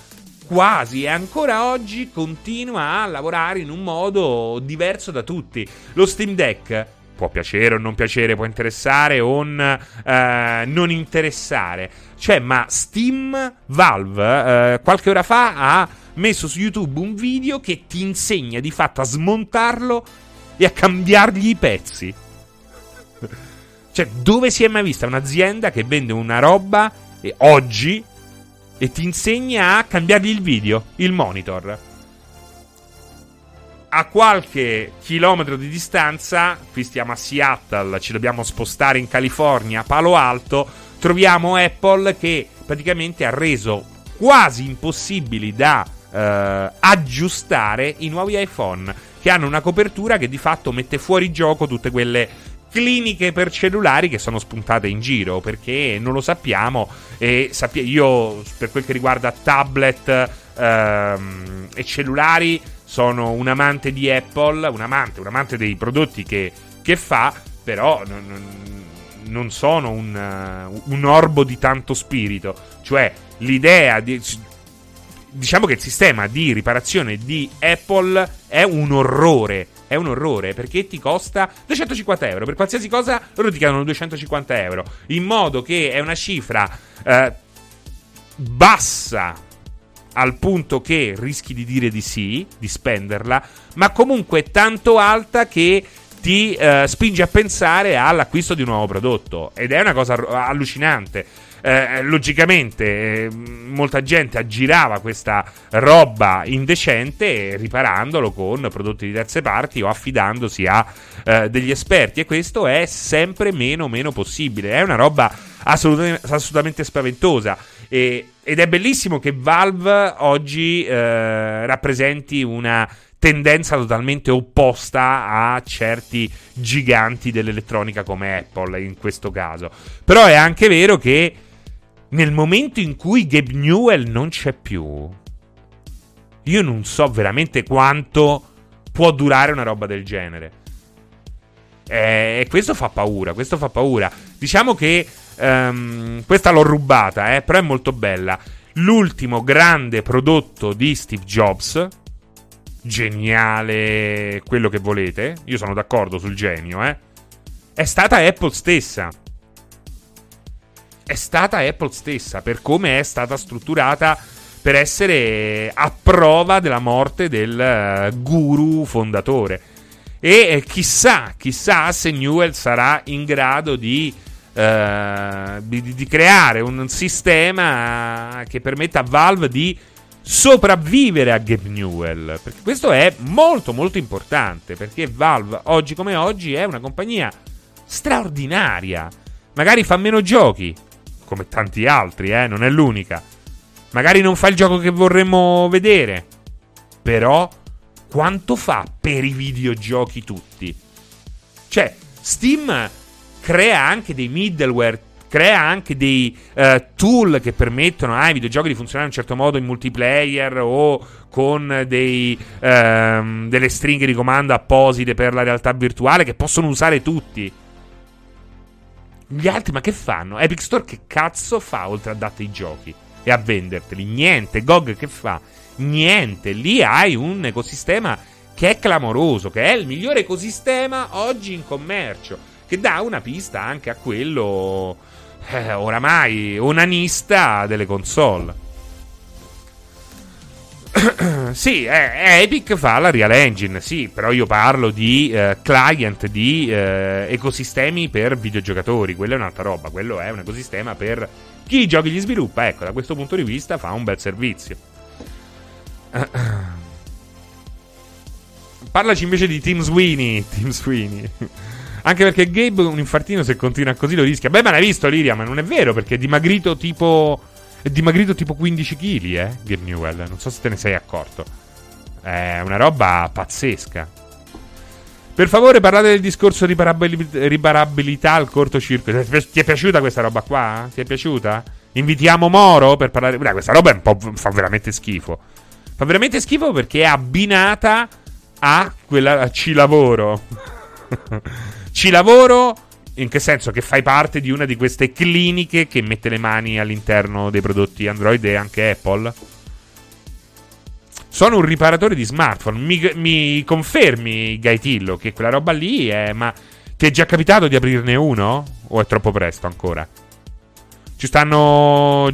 quasi e ancora oggi continua a lavorare in un modo diverso da tutti. Lo Steam Deck può piacere o non piacere, può interessare o eh, non interessare. Cioè, ma Steam Valve eh, qualche ora fa ha messo su YouTube un video che ti insegna di fatto a smontarlo e a cambiargli i pezzi. cioè, dove si è mai vista un'azienda che vende una roba e oggi e ti insegna a cambiargli il video, il monitor. A qualche chilometro di distanza, qui stiamo a Seattle, ci dobbiamo spostare in California, Palo Alto, troviamo Apple che praticamente ha reso quasi impossibili da eh, aggiustare i nuovi iPhone, che hanno una copertura che di fatto mette fuori gioco tutte quelle cliniche per cellulari che sono spuntate in giro perché non lo sappiamo e sappia- io per quel che riguarda tablet ehm, e cellulari sono un amante di Apple, un amante, un amante dei prodotti che, che fa, però non, non, non sono un, un orbo di tanto spirito, cioè l'idea di diciamo che il sistema di riparazione di Apple è un orrore. È un orrore perché ti costa 250 euro. Per qualsiasi cosa loro ti chiedono 250 euro. In modo che è una cifra eh, bassa al punto che rischi di dire di sì, di spenderla, ma comunque tanto alta che ti eh, spinge a pensare all'acquisto di un nuovo prodotto. Ed è una cosa allucinante eh, logicamente eh, molta gente aggirava questa roba indecente riparandolo con prodotti di terze parti o affidandosi a eh, degli esperti e questo è sempre meno meno possibile. È una roba assolutamente, assolutamente spaventosa. E, ed è bellissimo che Valve oggi eh, rappresenti una tendenza totalmente opposta a certi giganti dell'elettronica come Apple in questo caso. Però è anche vero che nel momento in cui Gabe Newell non c'è più, io non so veramente quanto può durare una roba del genere. E questo fa paura, questo fa paura. Diciamo che um, questa l'ho rubata, eh, però è molto bella. L'ultimo grande prodotto di Steve Jobs, geniale, quello che volete, io sono d'accordo sul genio, eh, è stata Apple stessa è stata Apple stessa, per come è stata strutturata per essere a prova della morte del eh, guru fondatore. E eh, chissà, chissà se Newell sarà in grado di, uh, di, di, creare un sistema che permetta a Valve di sopravvivere a Gabe Newell. Perché questo è molto molto importante, perché Valve oggi come oggi è una compagnia straordinaria. Magari fa meno giochi, come tanti altri, eh, non è l'unica. Magari non fa il gioco che vorremmo vedere, però quanto fa per i videogiochi tutti? Cioè, Steam crea anche dei middleware, crea anche dei uh, tool che permettono ai videogiochi di funzionare in un certo modo in multiplayer o con dei, uh, delle stringhe di comando apposite per la realtà virtuale che possono usare tutti. Gli altri, ma che fanno? Epic Store che cazzo fa oltre a date i giochi e a venderteli? Niente. GOG che fa? Niente. Lì hai un ecosistema che è clamoroso, che è il migliore ecosistema oggi in commercio, che dà una pista anche a quello eh, oramai onanista delle console. <clears throat> sì, eh, Epic fa la Real Engine, sì, però io parlo di eh, client, di eh, ecosistemi per videogiocatori, quello è un'altra roba, quello è un ecosistema per chi i giochi li sviluppa, ecco, da questo punto di vista fa un bel servizio. <clears throat> Parlaci invece di Tim Sweeney, <laughs> Tim Sweeney. Anche perché Gabe un infartino se continua così lo rischia. Beh, ma l'hai visto Liria, ma non è vero perché è dimagrito tipo è dimagrito tipo 15 kg, eh, Gabe Newell. Non so se te ne sei accorto. È una roba pazzesca. Per favore, parlate del discorso riparabili- riparabilità al cortocircuito. Ti è piaciuta questa roba qua? Ti è piaciuta? Invitiamo Moro per parlare. Beh, questa roba fa veramente schifo. Fa veramente schifo perché è abbinata a quella. A ci lavoro. <laughs> ci lavoro in che senso? Che fai parte di una di queste cliniche che mette le mani all'interno dei prodotti Android e anche Apple? Sono un riparatore di smartphone. Mi, mi confermi, Gaitillo, che quella roba lì è. Ma ti è già capitato di aprirne uno? O è troppo presto ancora? Ci stanno.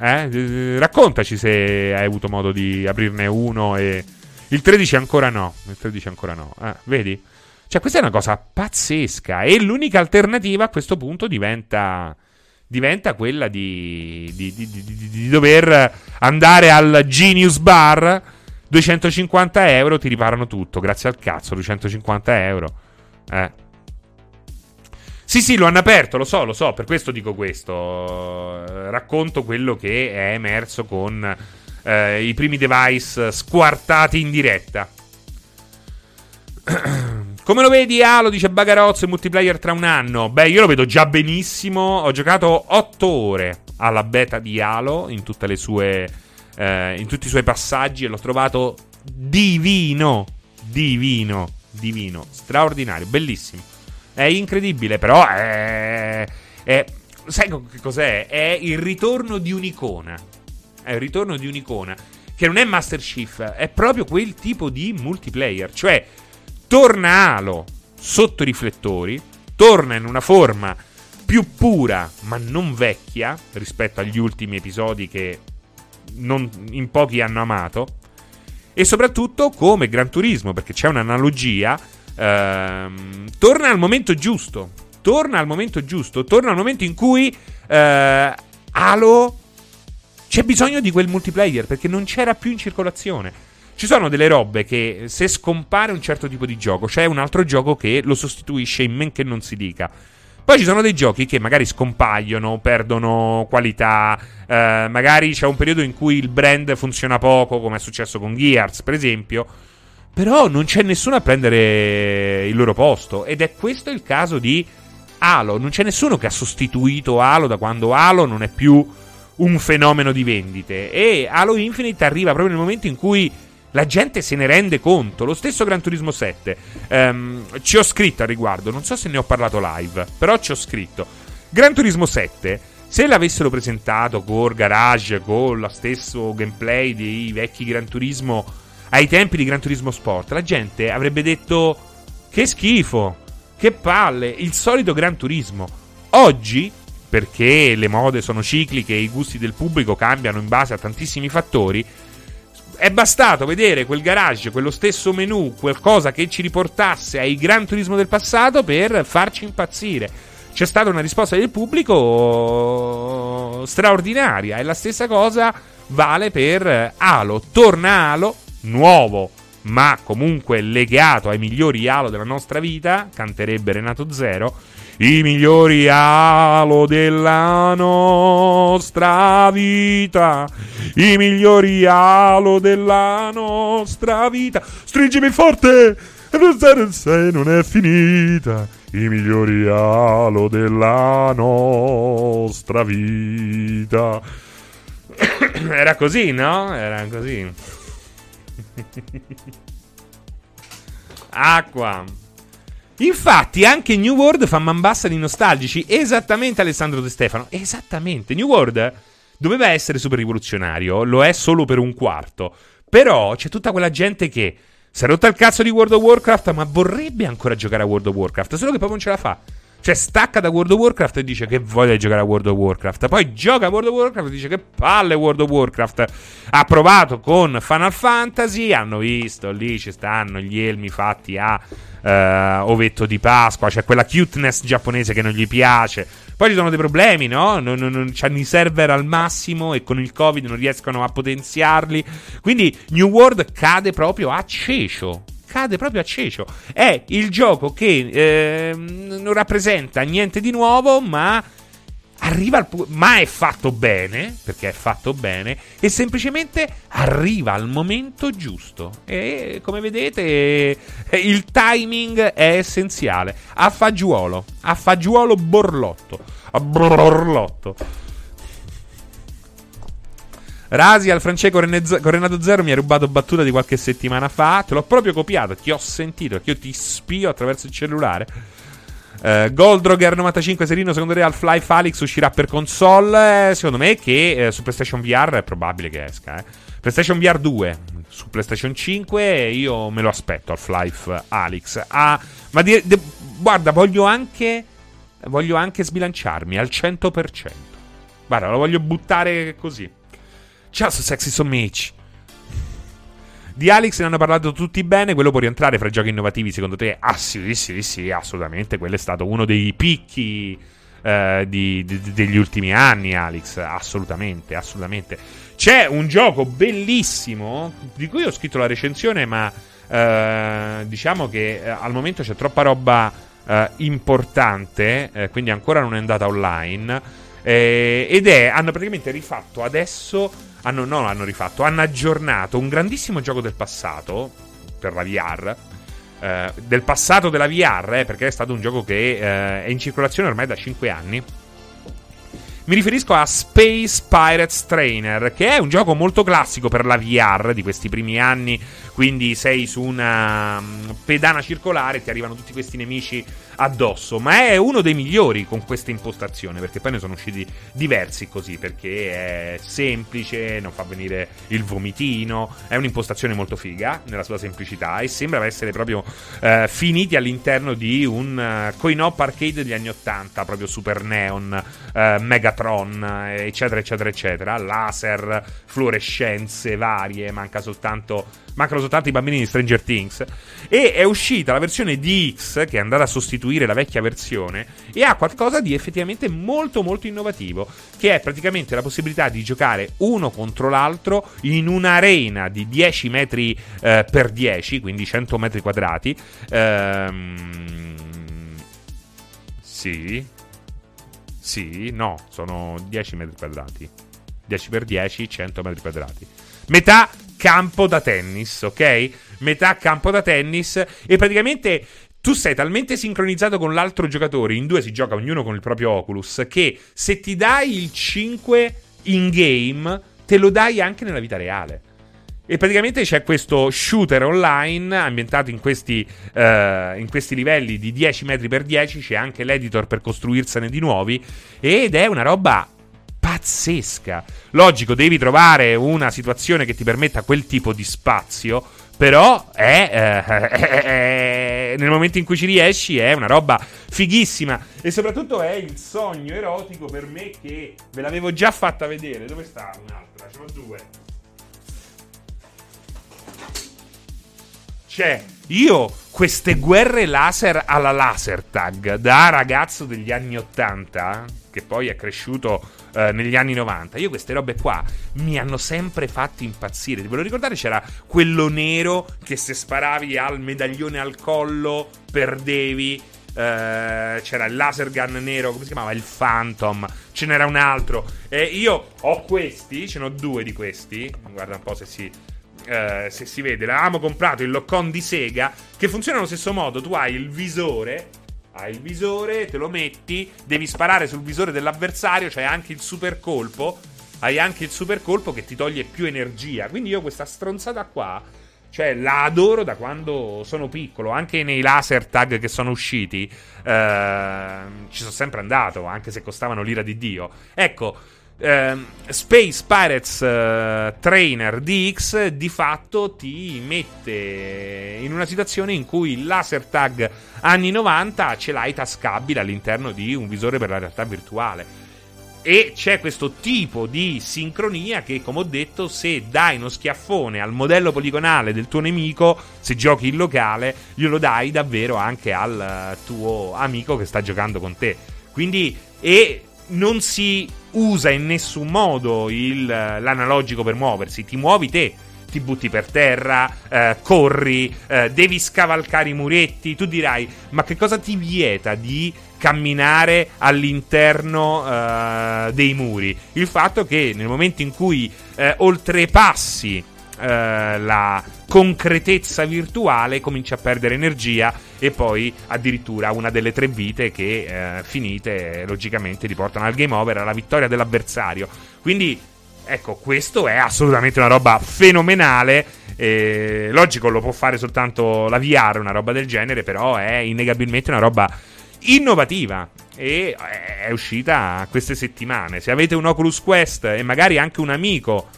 Eh? Raccontaci se hai avuto modo di aprirne uno e. Il 13 ancora no. Il 13 ancora no. Eh, vedi? Cioè, questa è una cosa pazzesca. E l'unica alternativa a questo punto diventa. Diventa quella di, di, di, di dover andare al Genius Bar. 250 euro ti riparano tutto. Grazie al cazzo, 250 euro. Eh. Sì, sì, lo hanno aperto, lo so, lo so, per questo dico questo. Racconto quello che è emerso con eh, i primi device squartati in diretta. <clears throat> Come lo vedi, Halo? Dice Bagarozzo in multiplayer tra un anno. Beh, io lo vedo già benissimo. Ho giocato 8 ore alla beta di Halo in, sue, eh, in tutti i suoi passaggi e l'ho trovato divino. Divino. Divino. Straordinario. Bellissimo. È incredibile, però è... è sai che cos'è? È il ritorno di un'icona. È il ritorno di un'icona. Che non è Master Chief, è proprio quel tipo di multiplayer. Cioè torna Halo sotto i riflettori, torna in una forma più pura ma non vecchia rispetto agli ultimi episodi che non, in pochi hanno amato. E soprattutto come Gran Turismo perché c'è un'analogia ehm, torna al momento giusto torna al momento giusto torna al momento in cui eh, Halo c'è bisogno di quel multiplayer perché non c'era più in circolazione ci sono delle robe che se scompare un certo tipo di gioco, c'è un altro gioco che lo sostituisce in men che non si dica. Poi ci sono dei giochi che magari scompaiono, perdono qualità, eh, magari c'è un periodo in cui il brand funziona poco, come è successo con Gears, per esempio. Però non c'è nessuno a prendere il loro posto. Ed è questo il caso di Halo. Non c'è nessuno che ha sostituito Halo da quando Halo non è più un fenomeno di vendite. E Halo Infinite arriva proprio nel momento in cui la gente se ne rende conto. Lo stesso Gran Turismo 7. Um, ci ho scritto al riguardo, non so se ne ho parlato live, però ci ho scritto. Gran Turismo 7, se l'avessero presentato con Garage, con lo stesso gameplay dei vecchi Gran Turismo ai tempi di Gran Turismo Sport, la gente avrebbe detto che schifo, che palle, il solito Gran Turismo. Oggi, perché le mode sono cicliche e i gusti del pubblico cambiano in base a tantissimi fattori, è bastato vedere quel garage, quello stesso menu, qualcosa che ci riportasse ai Gran Turismo del passato per farci impazzire. C'è stata una risposta del pubblico straordinaria e la stessa cosa vale per Halo. Torna Halo, nuovo, ma comunque legato ai migliori Halo della nostra vita, canterebbe Renato Zero. I migliori alo della nostra vita, i migliori alo della nostra vita. Stringimi forte, se non è finita, i migliori alo della nostra vita. <coughs> Era così, no? Era così. <laughs> Acqua. Infatti, anche New World fa man bassa di nostalgici. Esattamente, Alessandro De Stefano. Esattamente. New World doveva essere super rivoluzionario. Lo è solo per un quarto. Però c'è tutta quella gente che si è rotta il cazzo di World of Warcraft, ma vorrebbe ancora giocare a World of Warcraft. Solo che poi non ce la fa. Cioè, stacca da World of Warcraft e dice che voglia giocare a World of Warcraft. Poi gioca a World of Warcraft e dice che palle World of Warcraft. Ha provato con Final Fantasy. Hanno visto lì ci stanno gli elmi fatti a uh, ovetto di Pasqua. C'è quella cuteness giapponese che non gli piace. Poi ci sono dei problemi, no? Non, non, non hanno i server al massimo e con il Covid non riescono a potenziarli. Quindi New World cade proprio a cecio cade proprio a cecio. È il gioco che eh, non rappresenta niente di nuovo, ma arriva al pu- ma è fatto bene, perché è fatto bene, e semplicemente arriva al momento giusto. E come vedete, il timing è essenziale. A fagiolo, a fagiolo borlotto, a borlotto. Rasi al Francesco con Renato Zero mi ha rubato battuta di qualche settimana fa. Te l'ho proprio copiato, ti ho sentito, perché io ti spio attraverso il cellulare. Uh, Goldroger 95 Serino, secondo te Half-Life Alyx uscirà per console? Eh, secondo me che eh, su PlayStation VR è probabile che esca. Eh. PlayStation VR 2 su PlayStation 5 io me lo aspetto Half-Life Alyx. Ah, ma di, de, guarda, voglio anche voglio anche sbilanciarmi al 100%. Guarda, lo voglio buttare così. Ciao, su Sexy So Mitch. Di Alex ne hanno parlato tutti bene. Quello può rientrare fra i giochi innovativi, secondo te? Ah, sì, sì, sì, assolutamente. Quello è stato uno dei picchi eh, di, di, degli ultimi anni, Alex. Assolutamente, assolutamente. C'è un gioco bellissimo di cui ho scritto la recensione, ma eh, diciamo che eh, al momento c'è troppa roba eh, importante, eh, quindi ancora non è andata online. Eh, ed è, hanno praticamente rifatto adesso hanno, non hanno rifatto, hanno aggiornato un grandissimo gioco del passato per la VR. Eh, del passato della VR, eh, perché è stato un gioco che eh, è in circolazione ormai da 5 anni. Mi riferisco a Space Pirates Trainer, che è un gioco molto classico per la VR di questi primi anni. Quindi sei su una mm, pedana circolare, ti arrivano tutti questi nemici addosso, ma è uno dei migliori con questa impostazione, perché poi ne sono usciti diversi così, perché è semplice, non fa venire il vomitino, è un'impostazione molto figa nella sua semplicità e sembra essere proprio eh, finiti all'interno di un uh, coin-op arcade degli anni 80, proprio Super Neon, uh, Megatron, eccetera, eccetera, eccetera, laser, fluorescenze varie, manca soltanto mancano soltanto i bambini di Stranger Things. E è uscita la versione DX che è andata a sostituire la vecchia versione e ha qualcosa di effettivamente molto molto innovativo, che è praticamente la possibilità di giocare uno contro l'altro in un'arena di 10 metri eh, per 10, quindi 100 metri quadrati. Ehm, sì. Sì, no, sono 10 metri quadrati. 10 per 10, 100 metri quadrati. Metà campo da tennis, ok? Metà campo da tennis e praticamente tu sei talmente sincronizzato con l'altro giocatore, in due si gioca ognuno con il proprio Oculus, che se ti dai il 5 in game, te lo dai anche nella vita reale. E praticamente c'è questo shooter online ambientato in questi, uh, in questi livelli di 10 metri per 10. C'è anche l'editor per costruirsene di nuovi. Ed è una roba pazzesca. Logico, devi trovare una situazione che ti permetta quel tipo di spazio. Però è, eh, è, <laughs> è, nel momento in cui ci riesci è una roba fighissima. E soprattutto è il sogno erotico per me che ve l'avevo già fatta vedere. Dove sta un'altra? Ce n'ho due. Cioè, io queste guerre laser alla laser tag da ragazzo degli anni 80, che poi è cresciuto eh, negli anni 90. Io queste robe qua mi hanno sempre fatto impazzire. Ti volevo ricordare c'era quello nero che se sparavi al medaglione al collo perdevi. Uh, c'era il laser gun nero, come si chiamava? Il Phantom. Ce n'era un altro. E io ho questi, ce n'ho due di questi. Guarda un po' se si, uh, se si vede. L'avevamo comprato il lock-on di Sega. Che funziona allo stesso modo. Tu hai il visore. Hai il visore, te lo metti. Devi sparare sul visore dell'avversario. C'hai anche il super colpo. Hai anche il super colpo che ti toglie più energia. Quindi io questa stronzata qua cioè, la adoro da quando sono piccolo. Anche nei laser tag che sono usciti, eh, ci sono sempre andato, anche se costavano l'ira di Dio. Ecco. Eh, Space Pirates uh, Trainer DX di fatto ti mette in una situazione in cui il laser tag anni 90 ce l'hai tascabile all'interno di un visore per la realtà virtuale e c'è questo tipo di sincronia che, come ho detto, se dai uno schiaffone al modello poligonale del tuo nemico, se giochi in locale, glielo dai davvero anche al tuo amico che sta giocando con te. Quindi, e non si usa in nessun modo il, l'analogico per muoversi, ti muovi te ti butti per terra, eh, corri, eh, devi scavalcare i muretti. Tu dirai, ma che cosa ti vieta di camminare all'interno eh, dei muri? Il fatto che nel momento in cui eh, oltrepassi eh, la concretezza virtuale comincia a perdere energia e poi addirittura una delle tre vite che eh, finite logicamente ti portano al game over, alla vittoria dell'avversario. Quindi Ecco, questo è assolutamente una roba fenomenale. Eh, logico, lo può fare soltanto la VR, una roba del genere, però è innegabilmente una roba innovativa e è uscita queste settimane. Se avete un Oculus Quest e magari anche un amico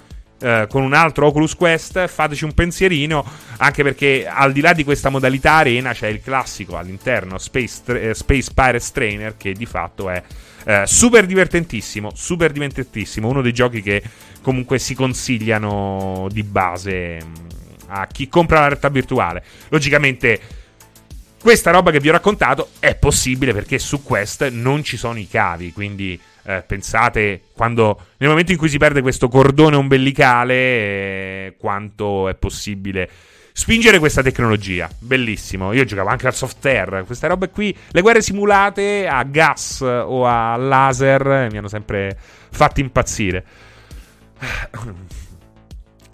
eh, con un altro Oculus Quest, fateci un pensierino, anche perché al di là di questa modalità arena c'è il classico all'interno Space, eh, Space Pirates Trainer che di fatto è eh, super divertentissimo, super divertentissimo, uno dei giochi che comunque si consigliano di base mm, a chi compra la realtà virtuale. Logicamente questa roba che vi ho raccontato è possibile perché su Quest non ci sono i cavi, quindi eh, pensate quando, nel momento in cui si perde questo cordone ombelicale, eh, quanto è possibile spingere questa tecnologia. Bellissimo. Io giocavo anche al soft air, queste robe qui, le guerre simulate a gas o a laser mi hanno sempre fatto impazzire. <sighs>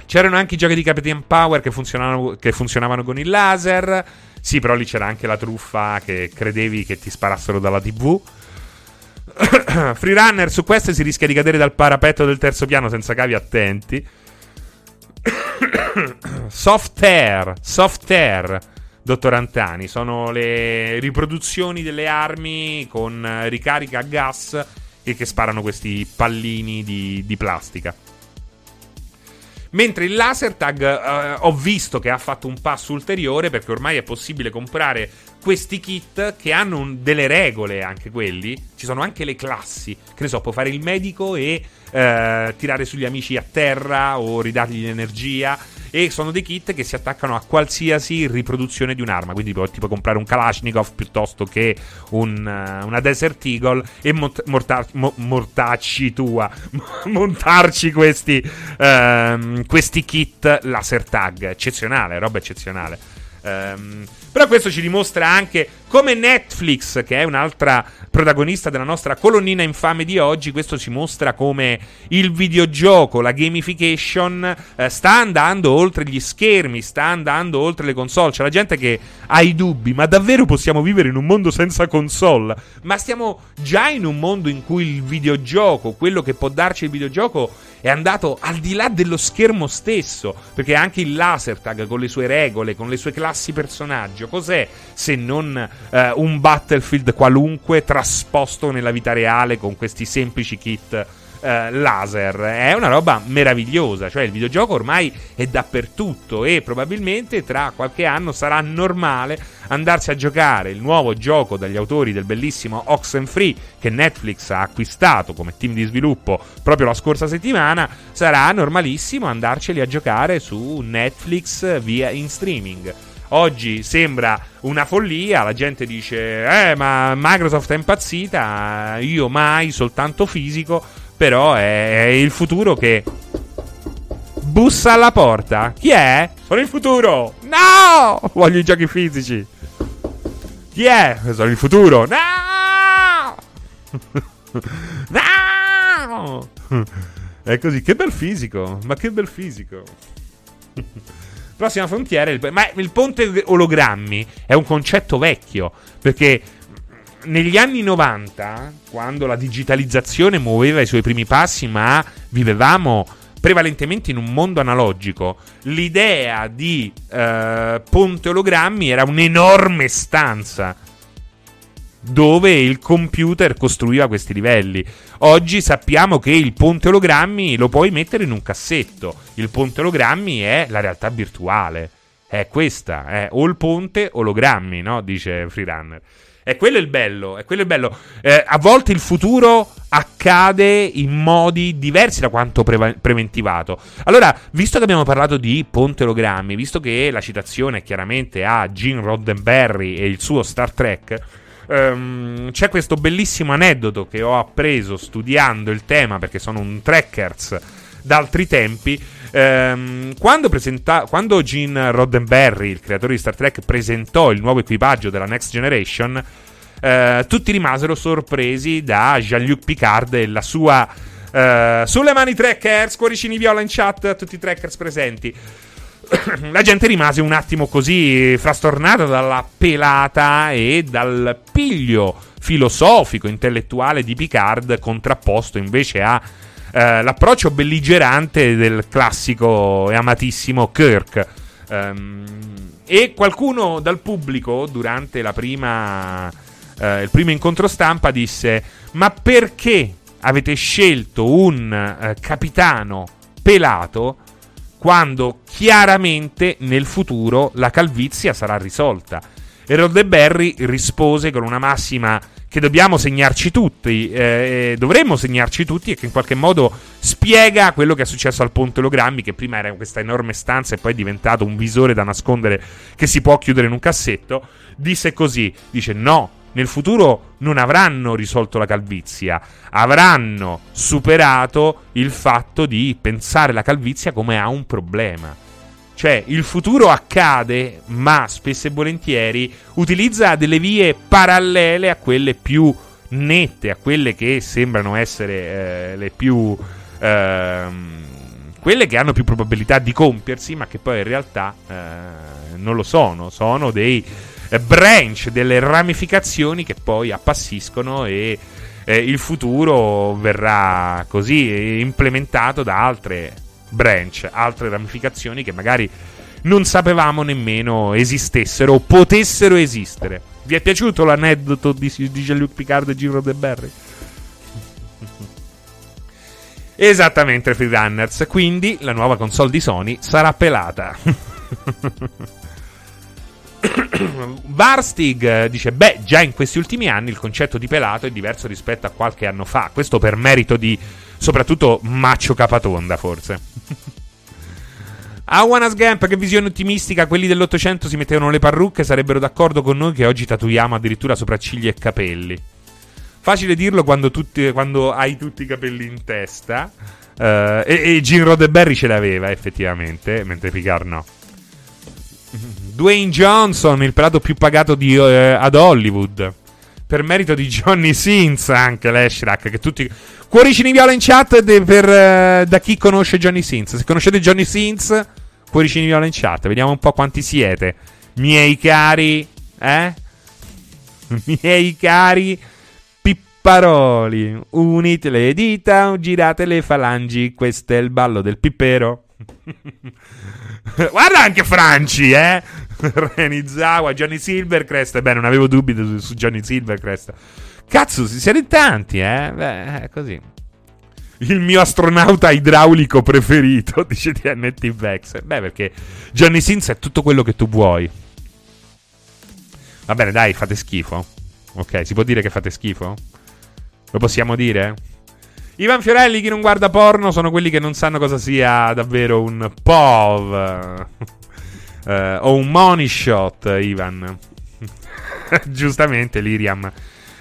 C'erano anche i giochi di Captain Power che funzionavano, che funzionavano con il laser. Sì, però lì c'era anche la truffa che credevi che ti sparassero dalla TV. <coughs> Freerunner su queste si rischia di cadere dal parapetto del terzo piano senza cavi attenti. soft Air, Soft Air, dottor Antani, sono le riproduzioni delle armi con ricarica a gas e che sparano questi pallini di, di plastica. Mentre il laser tag eh, ho visto che ha fatto un passo ulteriore perché ormai è possibile comprare questi kit che hanno un, delle regole anche quelli. Ci sono anche le classi. Che ne so, può fare il medico e eh, tirare sugli amici a terra o ridargli l'energia. E sono dei kit che si attaccano a qualsiasi riproduzione di un'arma. Quindi puoi tipo comprare un Kalashnikov piuttosto che un, uh, una Desert Eagle e mont- mortar- mo- mortacci tua. <laughs> montarci questi, uh, questi kit laser tag. Eccezionale, roba eccezionale. Um, però questo ci dimostra anche come Netflix, che è un'altra protagonista della nostra colonnina infame di oggi, questo ci mostra come il videogioco, la gamification, eh, sta andando oltre gli schermi, sta andando oltre le console. C'è la gente che ha i dubbi, ma davvero possiamo vivere in un mondo senza console? Ma stiamo già in un mondo in cui il videogioco, quello che può darci il videogioco, è andato al di là dello schermo stesso, perché anche il laser tag con le sue regole, con le sue classi personaggio, cos'è se non eh, un Battlefield qualunque trasposto nella vita reale con questi semplici kit eh, laser. È una roba meravigliosa, cioè il videogioco ormai è dappertutto e probabilmente tra qualche anno sarà normale andarsi a giocare il nuovo gioco dagli autori del bellissimo Oxenfree che Netflix ha acquistato come team di sviluppo proprio la scorsa settimana, sarà normalissimo andarceli a giocare su Netflix via in streaming. Oggi sembra una follia, la gente dice, eh ma Microsoft è impazzita, io mai, soltanto fisico, però è, è il futuro che bussa alla porta. Chi è? Sono il futuro! No! Voglio i giochi fisici. Chi è? Sono il futuro. No! <laughs> no! È così, che bel fisico, ma che bel fisico. Prossima frontiera, il, ma il ponte ologrammi è un concetto vecchio, perché negli anni 90, quando la digitalizzazione muoveva i suoi primi passi, ma vivevamo prevalentemente in un mondo analogico, l'idea di eh, ponte ologrammi era un'enorme stanza dove il computer costruiva questi livelli. Oggi sappiamo che il ponte ologrammi lo puoi mettere in un cassetto. Il ponte ologrammi è la realtà virtuale. È questa, è o il ponte ologrammi, no? Dice Freerunner. E quello è il bello, è quello il bello. Eh, a volte il futuro accade in modi diversi da quanto pre- preventivato. Allora, visto che abbiamo parlato di ponte ologrammi, visto che la citazione è chiaramente a Gene Roddenberry e il suo Star Trek, Um, c'è questo bellissimo aneddoto che ho appreso studiando il tema perché sono un trekkers d'altri tempi. Um, quando, presenta- quando Gene Roddenberry, il creatore di Star Trek, presentò il nuovo equipaggio della Next Generation, uh, tutti rimasero sorpresi da Jean-Luc Picard e la sua. Uh, sulle mani trekkers, cuoricini viola in chat a tutti i trekkers presenti. <coughs> la gente rimase un attimo così frastornata dalla pelata e dal piglio filosofico, intellettuale di Picard, contrapposto invece a eh, l'approccio belligerante del classico e amatissimo Kirk. Um, e qualcuno dal pubblico, durante prima, eh, il primo incontro stampa, disse: Ma perché avete scelto un eh, capitano pelato? Quando chiaramente nel futuro la calvizia sarà risolta. E Roddenberry rispose con una massima che dobbiamo segnarci tutti, eh, dovremmo segnarci tutti e che in qualche modo spiega quello che è successo al ponte ologrammi, che prima era questa enorme stanza e poi è diventato un visore da nascondere che si può chiudere in un cassetto. Disse così, dice no, nel futuro non avranno risolto la calvizia, avranno superato il fatto di pensare la calvizia come a un problema. Cioè, il futuro accade, ma spesso e volentieri utilizza delle vie parallele a quelle più nette, a quelle che sembrano essere eh, le più. Ehm, quelle che hanno più probabilità di compiersi, ma che poi in realtà eh, non lo sono. Sono dei eh, branch, delle ramificazioni che poi appassiscono e eh, il futuro verrà così implementato da altre branch, altre ramificazioni che magari non sapevamo nemmeno esistessero o potessero esistere. Vi è piaciuto l'aneddoto di, di Jean-Luc Picard e Giro de Berry? <laughs> Esattamente, Freerunners. Quindi la nuova console di Sony sarà pelata. <laughs> <clears throat> Varstig eh, dice: Beh, già in questi ultimi anni il concetto di pelato è diverso rispetto a qualche anno fa. Questo per merito di soprattutto Maccio Capatonda, forse. <laughs> Awanas Gamp, che visione ottimistica. Quelli dell'Ottocento si mettevano le parrucche. Sarebbero d'accordo con noi che oggi tatuiamo addirittura sopracciglia e capelli. Facile dirlo quando, tutti, quando hai tutti i capelli in testa. Uh, e, e Gene Roddenberry ce l'aveva effettivamente, mentre Picard no. Dwayne Johnson, il pelato più pagato di, eh, ad Hollywood. Per merito di Johnny Sins, anche l'Eshrak. Che tutti. Cuoricini viola in chat de, per, eh, da chi conosce Johnny Sins. Se conoscete Johnny Sins, cuoricini viola in chat. Vediamo un po' quanti siete. Miei cari. Eh? <laughs> Miei cari. Pipparoli. Unite le dita, girate le falangi. Questo è il ballo del pippero. <laughs> Guarda anche Franci, eh? <laughs> Renizawa, Johnny Silvercrest. Beh, non avevo dubbi su, su Johnny Silvercrest. Cazzo, siete in tanti, eh? Beh, è così. Il mio astronauta idraulico preferito, <laughs> dice TNT Vex. Beh, perché Johnny Sins è tutto quello che tu vuoi. Va bene, dai, fate schifo. Ok, si può dire che fate schifo? Lo possiamo dire? Ivan Fiorelli, chi non guarda porno, sono quelli che non sanno cosa sia davvero un POV. Uh, o un money shot, Ivan. <laughs> Giustamente, Liriam.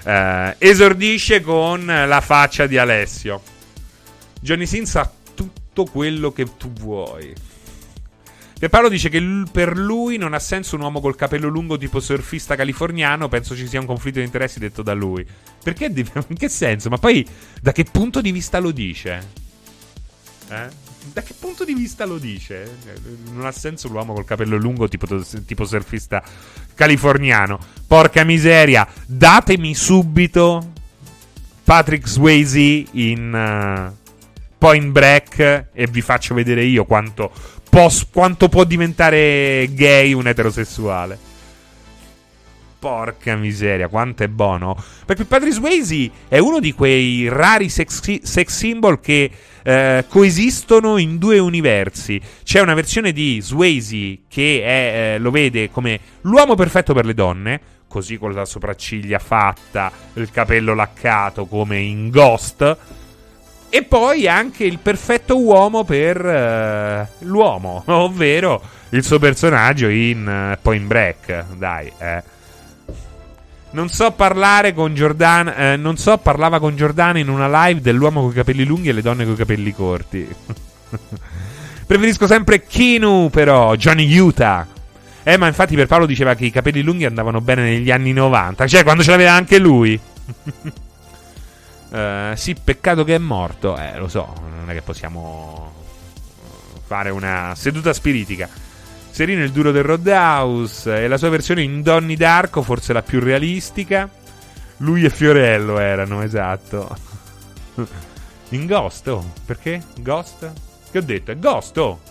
Uh, esordisce con la faccia di Alessio. Johnny Sins ha tutto quello che tu vuoi. Pierpaolo dice che l- per lui non ha senso un uomo col capello lungo tipo surfista californiano. Penso ci sia un conflitto di interessi detto da lui. Perché? <laughs> In che senso? Ma poi da che punto di vista lo dice? Eh? Da che punto di vista lo dice? Non ha senso l'uomo col capello lungo tipo, tipo surfista californiano. Porca miseria, datemi subito Patrick Swayze in uh, Point Break e vi faccio vedere io quanto, pos- quanto può diventare gay un eterosessuale. Porca miseria, quanto è buono. Perché Patrick Swayze è uno di quei rari sex, sex symbol che eh, coesistono in due universi. C'è una versione di Swayze che è, eh, lo vede come l'uomo perfetto per le donne, così con la sopracciglia fatta, il capello laccato come in Ghost. E poi anche il perfetto uomo per uh, l'uomo, <laughs> ovvero il suo personaggio in uh, Point Break. Dai, eh. Non so parlare con Giordana. Eh, non so, parlava con Giordana in una live dell'uomo con i capelli lunghi e le donne con i capelli corti. <laughs> Preferisco sempre Kinu, però. Johnny Utah. Eh, ma infatti per Paolo diceva che i capelli lunghi andavano bene negli anni 90. Cioè, quando ce l'aveva anche lui. uh, <laughs> sì, peccato che è morto. Eh, lo so, non è che possiamo fare una seduta spiritica. Serino il duro del Roadhouse e la sua versione in Donny Darko, forse la più realistica. Lui e Fiorello erano, esatto. in Ghost, oh, perché? Ghost? Che ho detto? È Ghost, oh.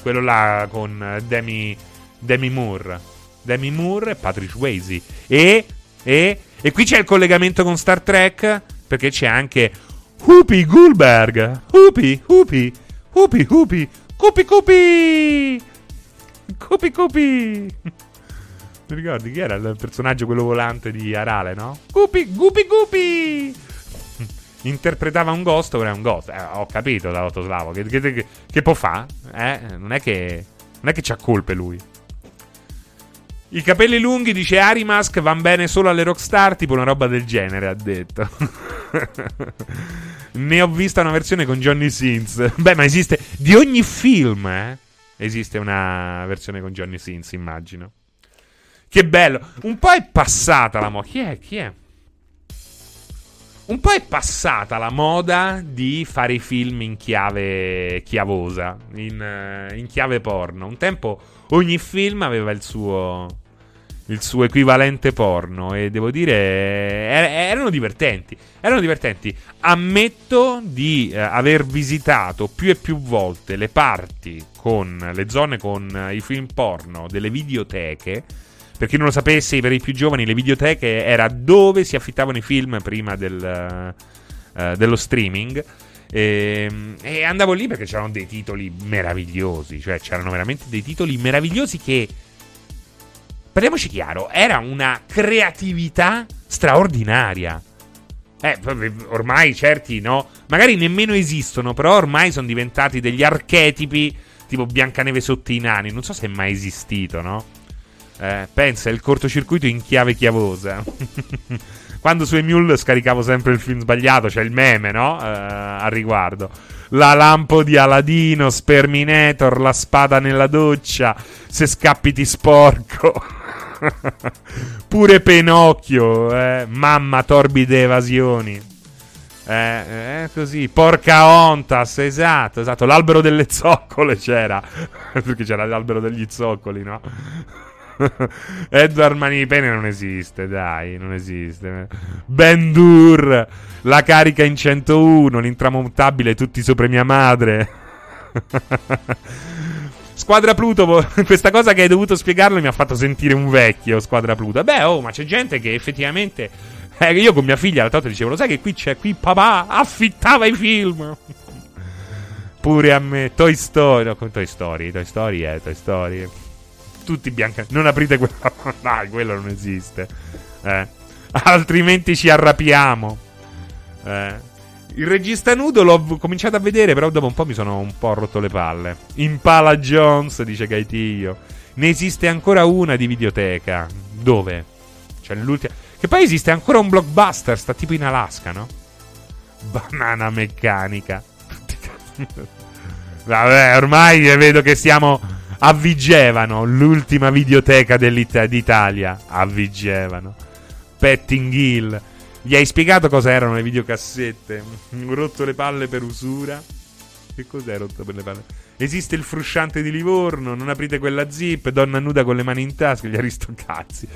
Quello là con Demi, Demi Moore. Demi Moore e Patrick Swayze. E, e, e qui c'è il collegamento con Star Trek, perché c'è anche Whoopi Goldberg. Whoopi, Whoopi, Whoopi, Whoopi, Cupi Cupi. Cupi Cupi! Mi ricordi chi era il personaggio quello volante di Arale, no? Cupi, Gupi Gupi! Interpretava un ghost, ora è un ghost. Eh, ho capito da Otoslavo. Che, che, che, che può fare? Eh? Non è che. Non è che c'ha colpe lui. I capelli lunghi, dice Arimask, van bene solo alle rockstar, tipo una roba del genere, ha detto. <laughs> ne ho vista una versione con Johnny Sins. Beh, ma esiste di ogni film, eh? Esiste una versione con Johnny Sins, immagino. Che bello. Un po' è passata la moda. Chi è? Chi è? Un po' è passata la moda di fare i film in chiave chiavosa, in, in chiave porno. Un tempo ogni film aveva il suo, il suo equivalente porno e devo dire er- erano divertenti. Erano divertenti. Ammetto di eh, aver visitato più e più volte le parti con le zone con eh, i film porno delle videoteche. Per chi non lo sapesse, per i più giovani, le videoteche era dove si affittavano i film prima del, uh, dello streaming. E, ehm, e, andavo lì perché c'erano dei titoli meravigliosi. Cioè, c'erano veramente dei titoli meravigliosi che parliamoci chiaro, era una creatività straordinaria. Eh, ormai certi no, magari nemmeno esistono, però ormai sono diventati degli archetipi tipo Biancaneve sotto i nani. Non so se è mai esistito, no? Eh, pensa, il cortocircuito in chiave chiavosa. <laughs> Quando su Emule scaricavo sempre il film sbagliato, c'è cioè il meme, no? Eh, a riguardo. La lampo di Aladino, Sperminator, la spada nella doccia, se scappi ti sporco. <laughs> <laughs> Pure Pinocchio, eh. mamma torbide evasioni. Eh, eh, così, porca ontas, esatto, esatto. L'albero delle zoccole c'era. <laughs> Perché c'era l'albero degli zoccoli, no? <laughs> Edward Manipene non esiste, dai, non esiste. Ben Dur, la carica in 101, l'intramontabile, tutti sopra mia madre. Squadra Pluto, <laughs> questa cosa che hai dovuto spiegarlo mi ha fatto sentire un vecchio. Squadra Pluto. Beh, oh, ma c'è gente che effettivamente. Eh, io con mia figlia l'altra volta dicevo: Lo sai che qui c'è, qui papà affittava i film. <laughs> Pure a me. Toy Story. No, Toy Story. Toy Story è Toy Story. Tutti bianca. Non aprite quello. <laughs> Dai, quello non esiste. Eh. Altrimenti ci arrapiamo. Eh. Il regista nudo l'ho cominciato a vedere, però dopo un po' mi sono un po' rotto le palle. Impala Jones, dice Gaitio. Ne esiste ancora una di videoteca. Dove? Cioè l'ultima. Che poi esiste ancora un blockbuster, sta tipo in Alaska, no? Banana meccanica. <laughs> Vabbè, ormai vedo che stiamo A Vigevano, l'ultima videoteca d'Italia. A Vigevano. Petting Hill. Gli hai spiegato cosa erano le videocassette? <laughs> Rotto le palle per usura. Che cos'è rotto per le palle? Esiste il frusciante di Livorno, non aprite quella zip, donna nuda con le mani in tasca, gli aristocrazzi.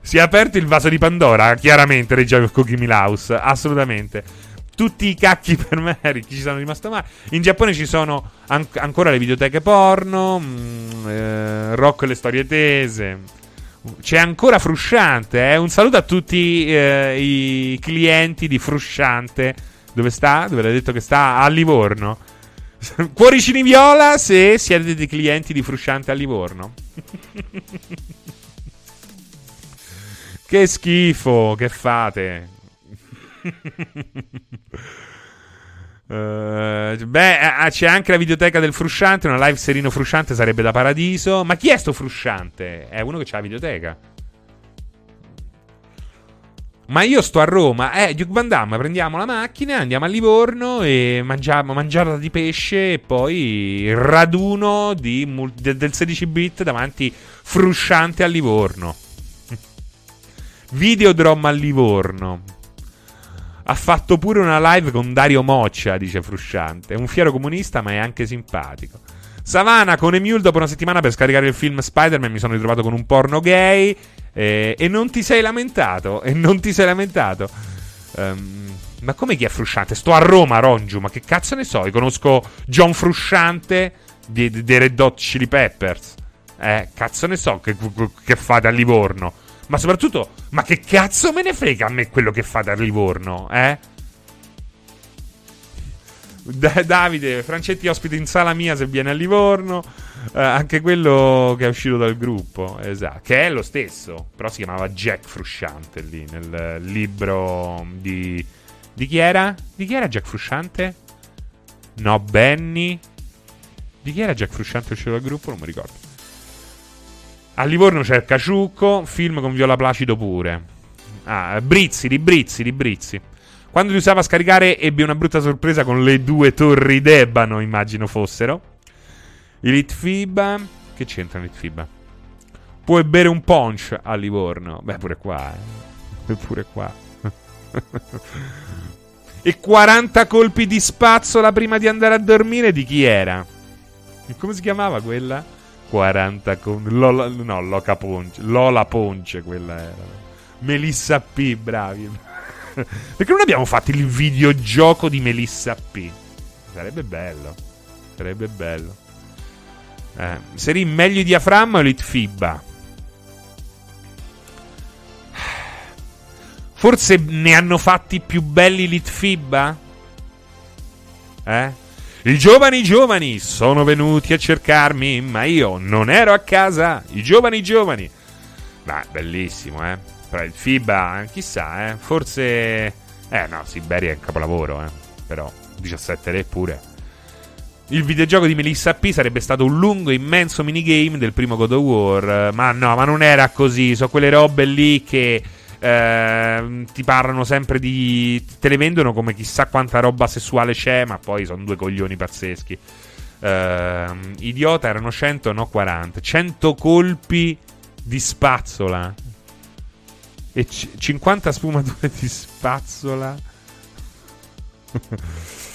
Si è aperto il vaso di Pandora, chiaramente, Regia Cookie Milhouse, assolutamente. Tutti i cacchi <laughs> per me, chi ci sono rimasto male. In Giappone ci sono an- ancora le videoteche porno, mh, mm, eh, rock e le storie tese. C'è ancora Frusciante, eh? Un saluto a tutti eh, i clienti di Frusciante. Dove sta? Dove l'hai detto che sta? A Livorno. <laughs> Cuoricini viola se siete dei clienti di Frusciante a Livorno. <laughs> che schifo, che fate? <laughs> Uh, beh, c'è anche la videoteca del Frusciante. Una live serino Frusciante sarebbe da paradiso. Ma chi è sto Frusciante? È uno che ha la videoteca. Ma io sto a Roma, eh, Duke Van Damme, prendiamo la macchina, andiamo a Livorno e mangiamo mangiata di pesce e poi raduno di, de, del 16 bit davanti frusciante a Livorno. <laughs> Videodrom a Livorno. Ha fatto pure una live con Dario Moccia, dice Frusciante. È un fiero comunista, ma è anche simpatico. Savana con Emule dopo una settimana per scaricare il film Spider-Man mi sono ritrovato con un porno gay eh, e non ti sei lamentato. E non ti sei lamentato. Um, ma come chi è Frusciante? Sto a Roma, Rongiu, ma che cazzo ne so? Io conosco John Frusciante dei Red Hot Chili Peppers. Eh, cazzo ne so che, che fate a Livorno. Ma soprattutto, ma che cazzo me ne frega a me quello che fate a Livorno, eh? Davide, Francetti ospite in sala mia se viene a Livorno. Eh, anche quello che è uscito dal gruppo, esatto, che è lo stesso, però si chiamava Jack Frusciante lì nel libro di. Di chi era? Di chi era Jack Frusciante? No, Benny. Di chi era Jack Frusciante uscito dal gruppo? Non mi ricordo. A Livorno c'è il Caciucco, film con Viola Placido pure. Ah, Brizzi, di Brizzi, di Brizzi. Quando li usava a scaricare ebbe una brutta sorpresa con le due torri d'ebano, immagino fossero. Elite FIBA. Che c'entra Elite FIBA? Puoi bere un punch a Livorno. Beh, pure qua. Eh. <laughs> Pure qua. <laughs> e 40 colpi di spazzola prima di andare a dormire di chi era? Come si chiamava quella? 40 con... Lola... No, Loca Ponce. Lola Ponce quella era. Melissa P, bravi. <laughs> Perché non abbiamo fatto il videogioco di Melissa P? Sarebbe bello. Sarebbe bello. Eh, serie meglio di diaframma o Litfibba? Forse ne hanno fatti più belli Litfibba? Eh? I giovani giovani sono venuti a cercarmi, ma io non ero a casa. I giovani giovani. Ma bellissimo, eh. Però il FIBA, chissà, eh. Forse... Eh no, Siberia è un capolavoro, eh. Però 17 re pure. Il videogioco di Melissa P sarebbe stato un lungo, immenso minigame del primo God of War. Ma no, ma non era così. Sono quelle robe lì che... Uh, ti parlano sempre di. Te le vendono come chissà quanta roba sessuale c'è, ma poi sono due coglioni pazzeschi. Uh, idiota erano 100, no 40. 100 colpi di spazzola e c- 50 sfumature di spazzola. <laughs>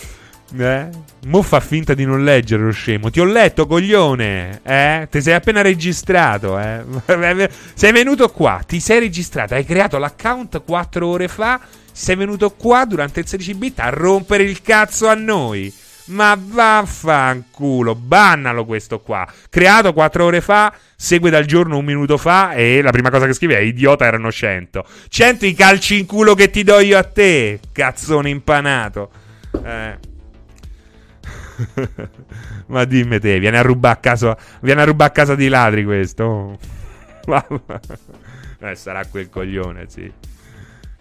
eh? Mo fa finta di non leggere lo scemo. Ti ho letto, coglione. Eh? Ti sei appena registrato. Eh? <laughs> sei venuto qua, ti sei registrato, hai creato l'account 4 ore fa. Sei venuto qua durante il 16 bit a rompere il cazzo a noi. Ma vaffanculo, bannalo questo qua. Creato 4 ore fa, segue dal giorno un minuto fa e la prima cosa che scrive è idiota erano 100. 100 i calci in culo che ti do io a te, cazzone impanato. Eh. <laughs> Ma dimmi te, viene a rubare a casa, viene a rubare a casa di ladri questo. <laughs> eh, sarà quel coglione, sì.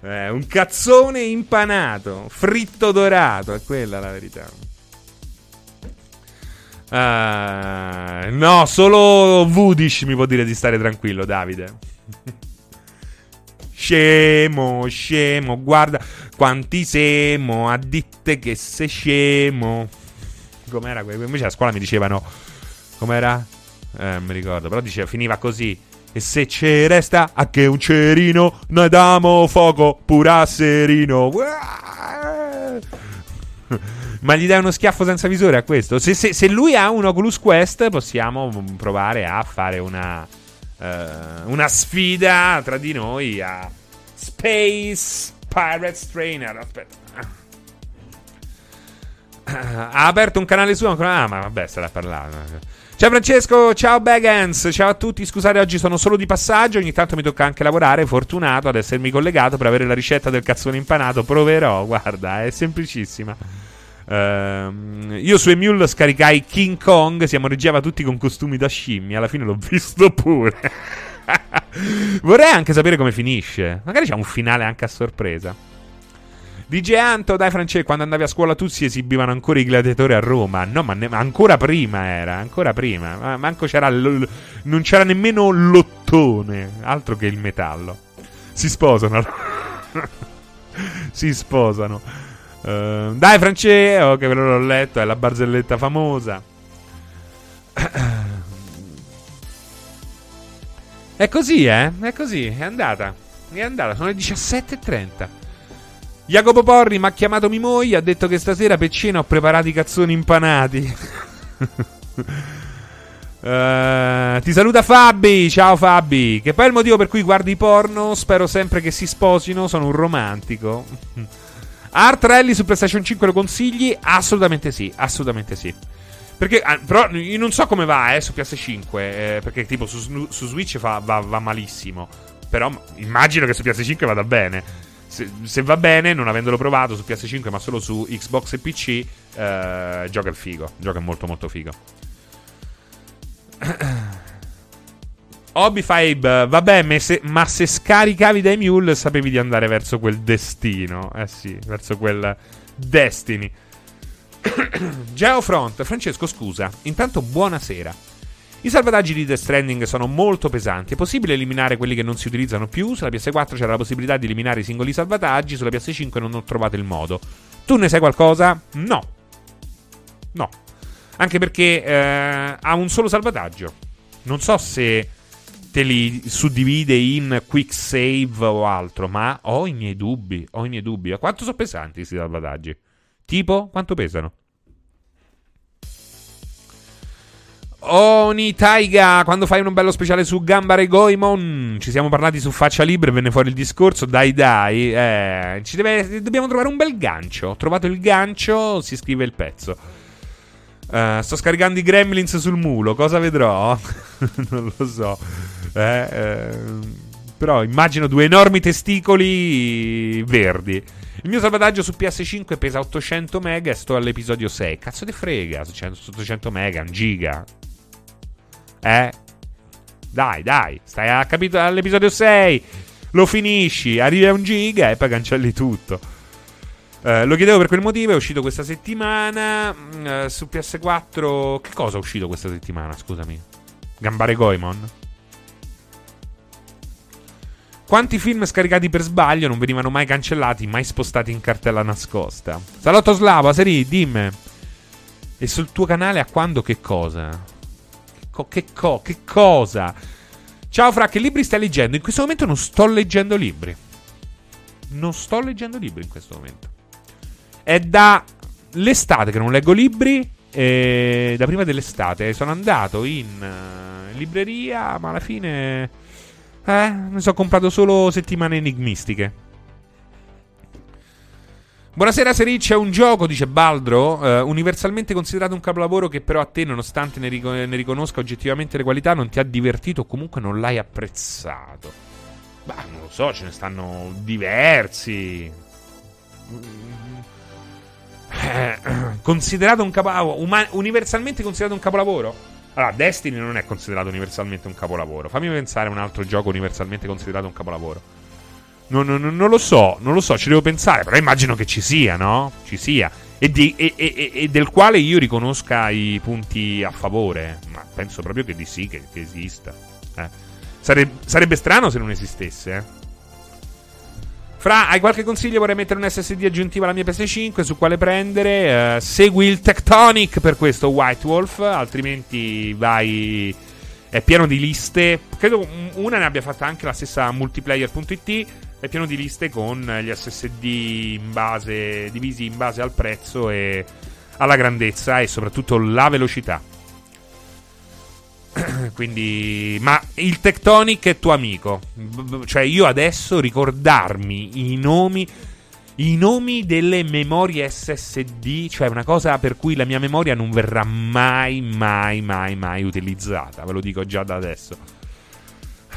Eh, un cazzone impanato, fritto dorato, è quella la verità. Uh, no, solo Vudish mi può dire di stare tranquillo, Davide. <laughs> scemo, scemo, guarda quanti siamo, a ditte che sei scemo. Com'era quello? Invece a scuola mi dicevano, com'era? Eh, mi ricordo. Però diceva, finiva così. E se ci resta anche un cerino, noi damo fuoco pure a Serino. <laughs> Ma gli dai uno schiaffo senza visore a questo? Se, se, se lui ha un Oculus Quest, possiamo provare a fare una, uh, una sfida tra di noi a Space Pirates Trainer. Aspetta. Ha aperto un canale su. Ah, ma vabbè, sarà parlato. Ciao Francesco, ciao Bagans, ciao a tutti. Scusate, oggi sono solo di passaggio. Ogni tanto mi tocca anche lavorare. Fortunato ad essermi collegato per avere la ricetta del cazzone impanato. Proverò, guarda, è semplicissima. Uh, io su Emule scaricai King Kong. Si amoreggiava tutti con costumi da scimmia. Alla fine l'ho visto pure. <laughs> Vorrei anche sapere come finisce. Magari c'è un finale anche a sorpresa. DJ Anto, dai Francesco, quando andavi a scuola tu si esibivano ancora i gladiatori a Roma. No, ma, ne- ancora prima era, ancora prima. Ma manco c'era l- non c'era nemmeno l'ottone, altro che il metallo. Si sposano. <laughs> si sposano. Uh, dai Francesco, che ve l'ho letto, è la barzelletta famosa. <clears throat> È così, eh? È così, è andata. È andata, sono le 17.30. Jacopo Porri mi ha chiamato Mimoi, ha detto che stasera per cena ho preparato i cazzoni impanati. uh, <laughs> ti saluta Fabi, ciao Fabi. Che poi è il motivo per cui guardi porno, spero sempre che si sposino, sono un romantico. <laughs> Art Rally su PlayStation 5 lo consigli? Assolutamente sì, assolutamente sì. Perché, ah, però, io non so come va eh, su PS5. Eh, perché, tipo, su, su Switch fa, va, va, malissimo. Però immagino che su PS5 vada bene se, se, va bene, non avendolo provato su PS5 ma solo su Xbox e PC, eh, gioca il figo. Gioca molto molto figo. <clears throat> Hobby Five, vabbè, ma se, ma se scaricavi dai Mule sapevi di andare verso quel destino. Eh sì, verso quel Destiny. <clears throat> Geofront, Francesco, scusa. Intanto buonasera. I salvataggi di Death Stranding sono molto pesanti. È possibile eliminare quelli che non si utilizzano più? Sulla PS4 c'era la possibilità di eliminare i singoli salvataggi, sulla PS5 non ho trovato il modo. Tu ne sai qualcosa? No. No. Anche perché eh, ha un solo salvataggio. Non so se te li suddivide in quick save o altro, ma ho i miei dubbi. Ho i miei dubbi. Quanto sono pesanti questi salvataggi? Tipo, quanto pesano? Oni Taiga, quando fai un bello speciale su Gambare Goemon, ci siamo parlati su Faccia Libre, venne fuori il discorso, dai dai, eh, deve, dobbiamo trovare un bel gancio. Ho trovato il gancio, si scrive il pezzo. Uh, sto scaricando i gremlins sul mulo, cosa vedrò? <laughs> non lo so. Eh, eh, però immagino due enormi testicoli verdi. Il mio salvataggio su PS5 pesa 800 mega e sto all'episodio 6. Cazzo di frega, 800 mega, un giga. Eh? Dai, dai, stai a capito- all'episodio 6. Lo finisci, arrivi a un giga e poi cancelli tutto. Uh, lo chiedevo per quel motivo, è uscito questa settimana. Uh, su PS4. Che cosa è uscito questa settimana? Scusami. Gambare Goemon? Quanti film scaricati per sbaglio non venivano mai cancellati, mai spostati in cartella nascosta? Salotto Slava, Seri, dimmi. E sul tuo canale a quando che cosa? Co- che, co- che cosa? Ciao Fra, che libri stai leggendo? In questo momento non sto leggendo libri. Non sto leggendo libri in questo momento. È da l'estate che non leggo libri. E da prima dell'estate sono andato in uh, libreria, ma alla fine eh, mi sono comprato solo settimane enigmistiche. Buonasera Sericcia, è un gioco, dice Baldro, eh, universalmente considerato un capolavoro che però a te, nonostante ne, ric- ne, riconosca oggettivamente le qualità, non ti ha divertito o comunque non l'hai apprezzato. Bah, non lo so, ce ne stanno diversi. <coughs> Considerato un capolavoro, uma- universalmente considerato un capolavoro? Allora, Destiny non è considerato universalmente un capolavoro. Fammi pensare a un altro gioco universalmente considerato un capolavoro. Non, non, non, lo so, non lo so, ci devo pensare, però immagino che ci sia, no? Ci sia. E, di, e, e, e, del quale io riconosca i punti a favore. Ma penso proprio che di sì, che, che esista. Eh. Sarebbe, sarebbe, strano se non esistesse, eh. Fra, hai qualche consiglio? Vorrei mettere un SSD aggiuntivo alla mia PS5 su quale prendere. Uh, segui il Tectonic per questo White Wolf, altrimenti vai è pieno di liste. Credo una ne abbia fatta anche la stessa multiplayer.it. È pieno di liste con gli SSD in base, divisi in base al prezzo e alla grandezza e soprattutto la velocità. <clears throat> Quindi, ma il Tectonic è tuo amico. Cioè, io adesso ricordarmi i nomi i nomi delle memorie SSD, cioè una cosa per cui la mia memoria non verrà mai, mai, mai, mai utilizzata. Ve lo dico già da adesso.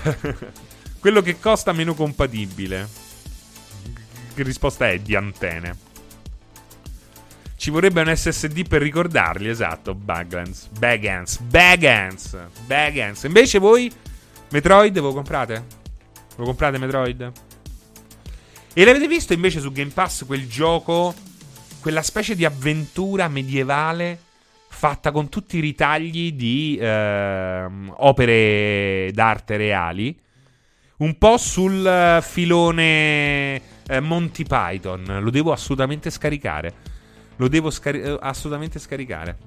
<laughs> Quello che costa meno compatibile. Che risposta è di antenne. Ci vorrebbe un SSD per ricordarli, esatto. Bagans, Bagans, Bagans, Bagans. Invece voi, Metroid, voi comprate? Lo comprate Metroid? E l'avete visto invece su Game Pass quel gioco, quella specie di avventura medievale fatta con tutti i ritagli di eh, opere d'arte reali? Un po' sul filone eh, Monty Python. Lo devo assolutamente scaricare. Lo devo scari- eh, assolutamente scaricare.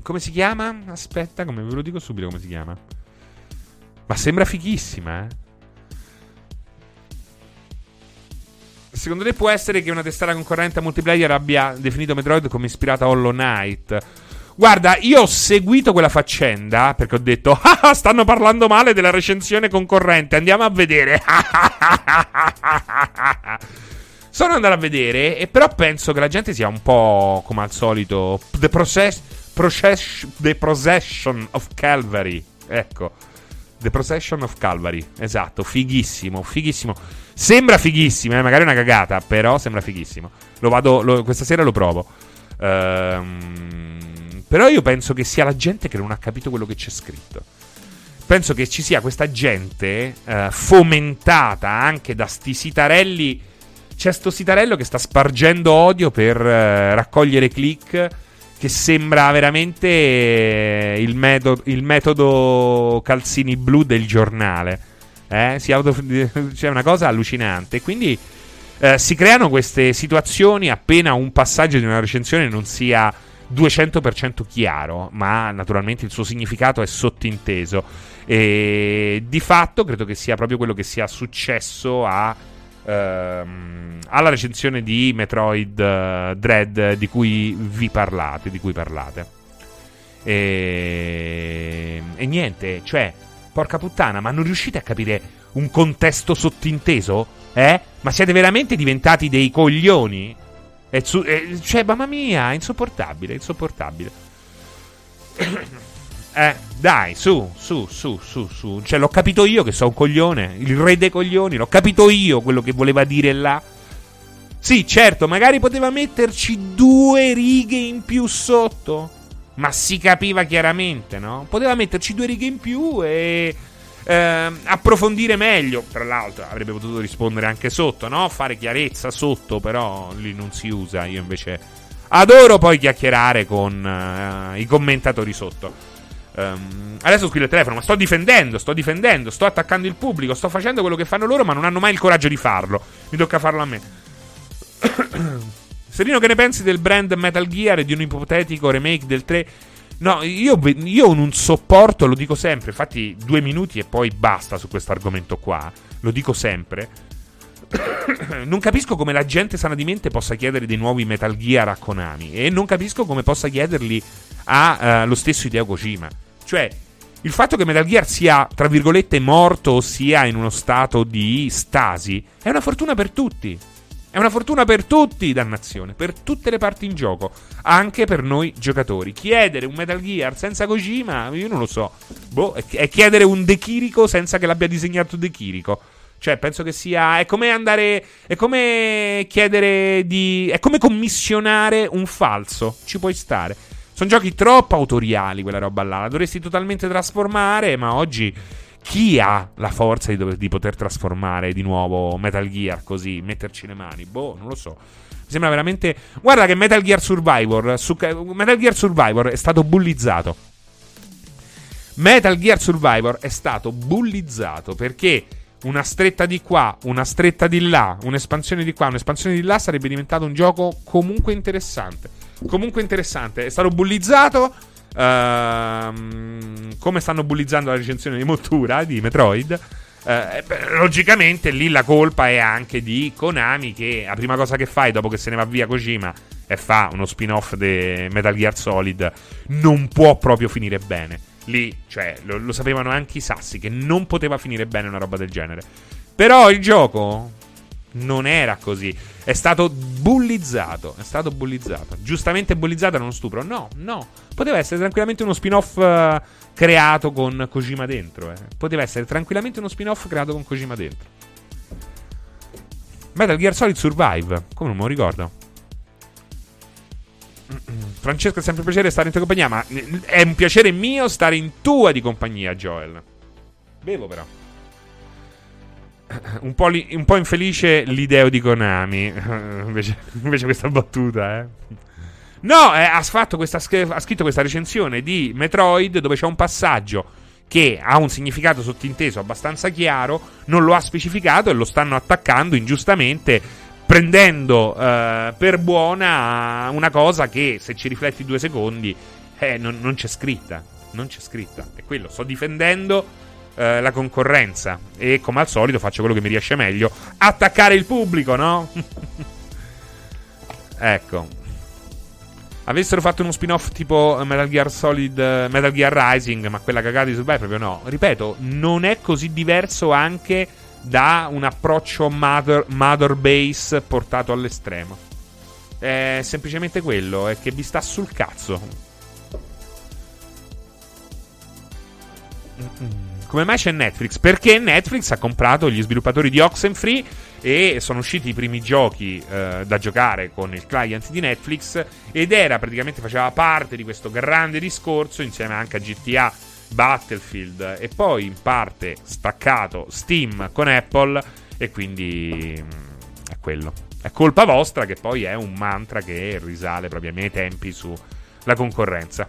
Come si chiama? Aspetta, come ve lo dico subito come si chiama. Ma sembra fighissima, eh? Secondo te può essere che una testata concorrente a multiplayer abbia definito Metroid come ispirata a Hollow Knight? Guarda, io ho seguito quella faccenda perché ho detto: <laughs> ah, stanno parlando male della recensione concorrente. Andiamo a vedere. <laughs> Sono andato a vedere, e però penso che la gente sia un po' come al solito. The, process, process, the Procession of Calvary. Ecco. The Procession of Calvary. Esatto, fighissimo, fighissimo. Sembra fighissimo, eh, magari è una cagata, però sembra fighissimo. Lo vado, lo, questa sera lo provo. Ehm, però io penso che sia la gente che non ha capito quello che c'è scritto. Penso che ci sia questa gente eh, fomentata anche da sti sitarelli. C'è sto sitarello che sta spargendo odio per eh, raccogliere click che sembra veramente eh, il, metodo, il metodo calzini blu del giornale. Eh? Auto... <laughs> C'è una cosa allucinante. Quindi eh, si creano queste situazioni appena un passaggio di una recensione non sia 200% chiaro, ma naturalmente il suo significato è sottinteso. E di fatto credo che sia proprio quello che sia successo a, ehm, alla recensione di Metroid uh, Dread di cui vi parlate, di cui parlate. E, e niente, cioè Porca puttana, ma non riuscite a capire un contesto sottinteso? Eh? Ma siete veramente diventati dei coglioni? È su- è, cioè, mamma mia, insopportabile, insopportabile. <coughs> eh, dai, su, su, su, su, su. Cioè, l'ho capito io che sono un coglione, il re dei coglioni, l'ho capito io quello che voleva dire là. Sì, certo, magari poteva metterci due righe in più sotto ma si capiva chiaramente, no? Poteva metterci due righe in più e eh, approfondire meglio. Tra l'altro, avrebbe potuto rispondere anche sotto, no? Fare chiarezza sotto, però lì non si usa. Io invece adoro poi chiacchierare con uh, i commentatori sotto. Um, adesso squillo il telefono, ma sto difendendo, sto difendendo, sto attaccando il pubblico, sto facendo quello che fanno loro, ma non hanno mai il coraggio di farlo. Mi tocca farlo a me. <coughs> Serino, che ne pensi del brand Metal Gear e di un ipotetico remake del 3? No, io, io non sopporto, lo dico sempre, infatti due minuti e poi basta su questo argomento qua, lo dico sempre. <coughs> non capisco come la gente sana di mente possa chiedere dei nuovi Metal Gear a Konami e non capisco come possa chiederli allo uh, stesso Hideo Kojima. Cioè, il fatto che Metal Gear sia, tra virgolette, morto o sia in uno stato di stasi è una fortuna per tutti. È una fortuna per tutti, dannazione, per tutte le parti in gioco, anche per noi giocatori. Chiedere un Metal Gear senza Kojima, io non lo so. Boh, è chiedere un De Chirico senza che l'abbia disegnato De Chirico. Cioè, penso che sia. È come andare. È come chiedere di. È come commissionare un falso. Ci puoi stare. Sono giochi troppo autoriali, quella roba là. La dovresti totalmente trasformare, ma oggi chi ha la forza di, dover, di, poter trasformare di nuovo Metal Gear così, metterci le mani? Boh, non lo so. Mi sembra veramente. Guarda che Metal Gear Survivor. Su... Metal Gear Survivor è stato bullizzato. Metal Gear Survivor è stato bullizzato perché una stretta di qua, una stretta di là, un'espansione di qua, un'espansione di là sarebbe diventato un gioco comunque interessante. Comunque interessante. È stato bullizzato Uh, come stanno bullizzando la recensione di Mottura di Metroid. Uh, logicamente lì la colpa è anche di Konami che la prima cosa che fai dopo che se ne va via Kojima e fa uno spin-off di Metal Gear Solid non può proprio finire bene. Lì, cioè, lo, lo sapevano anche i sassi che non poteva finire bene una roba del genere. Però il gioco non era così. È stato bullizzato. È stato bullizzato. Giustamente bullizzato era uno stupro. No, no. Poteva essere tranquillamente uno spin-off uh, creato con Kojima dentro. Eh. Poteva essere tranquillamente uno spin-off creato con Kojima dentro. Metal Gear Solid Survive. Come non me lo ricordo. <clears throat> Francesco, è sempre un piacere stare in tua compagnia. Ma è un piacere mio stare in tua di compagnia, Joel. Bevo però. <coughs> Un po', li, un po', infelice l'idea di Konami. <laughs> invece, invece, questa battuta, eh. No, eh, ha, questa, ha scritto questa recensione di Metroid dove c'è un passaggio che ha un significato sottinteso abbastanza chiaro, non lo ha specificato e lo stanno attaccando ingiustamente, prendendo eh, per buona una cosa che se ci rifletti due secondi eh, non, non, c'è scritta. Non c'è scritta. È quello, sto difendendo eh, la concorrenza. E come al solito faccio quello che mi riesce meglio: attaccare il pubblico, no? <laughs> ecco. Avessero fatto uno spin-off tipo Metal Gear Solid, Metal Gear Rising, ma quella cagata di Survive proprio no. Ripeto, non è così diverso anche da un approccio mother, mother base portato all'estremo. È semplicemente quello, è che vi sta sul cazzo. Come mai c'è Netflix? Perché Netflix ha comprato gli sviluppatori di Oxenfree e sono usciti i primi giochi eh, da giocare con il client di Netflix ed era praticamente faceva parte di questo grande discorso insieme anche a GTA Battlefield e poi in parte staccato Steam con Apple e quindi mm, è quello. È colpa vostra che poi è un mantra che risale proprio ai miei tempi sulla concorrenza.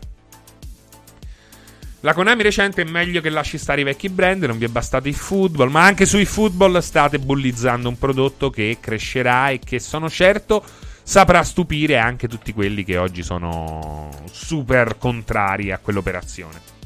La Konami recente è meglio che lasci stare i vecchi brand, non vi è bastato il football, ma anche sui football state bullizzando un prodotto che crescerà e che sono certo saprà stupire anche tutti quelli che oggi sono super contrari a quell'operazione.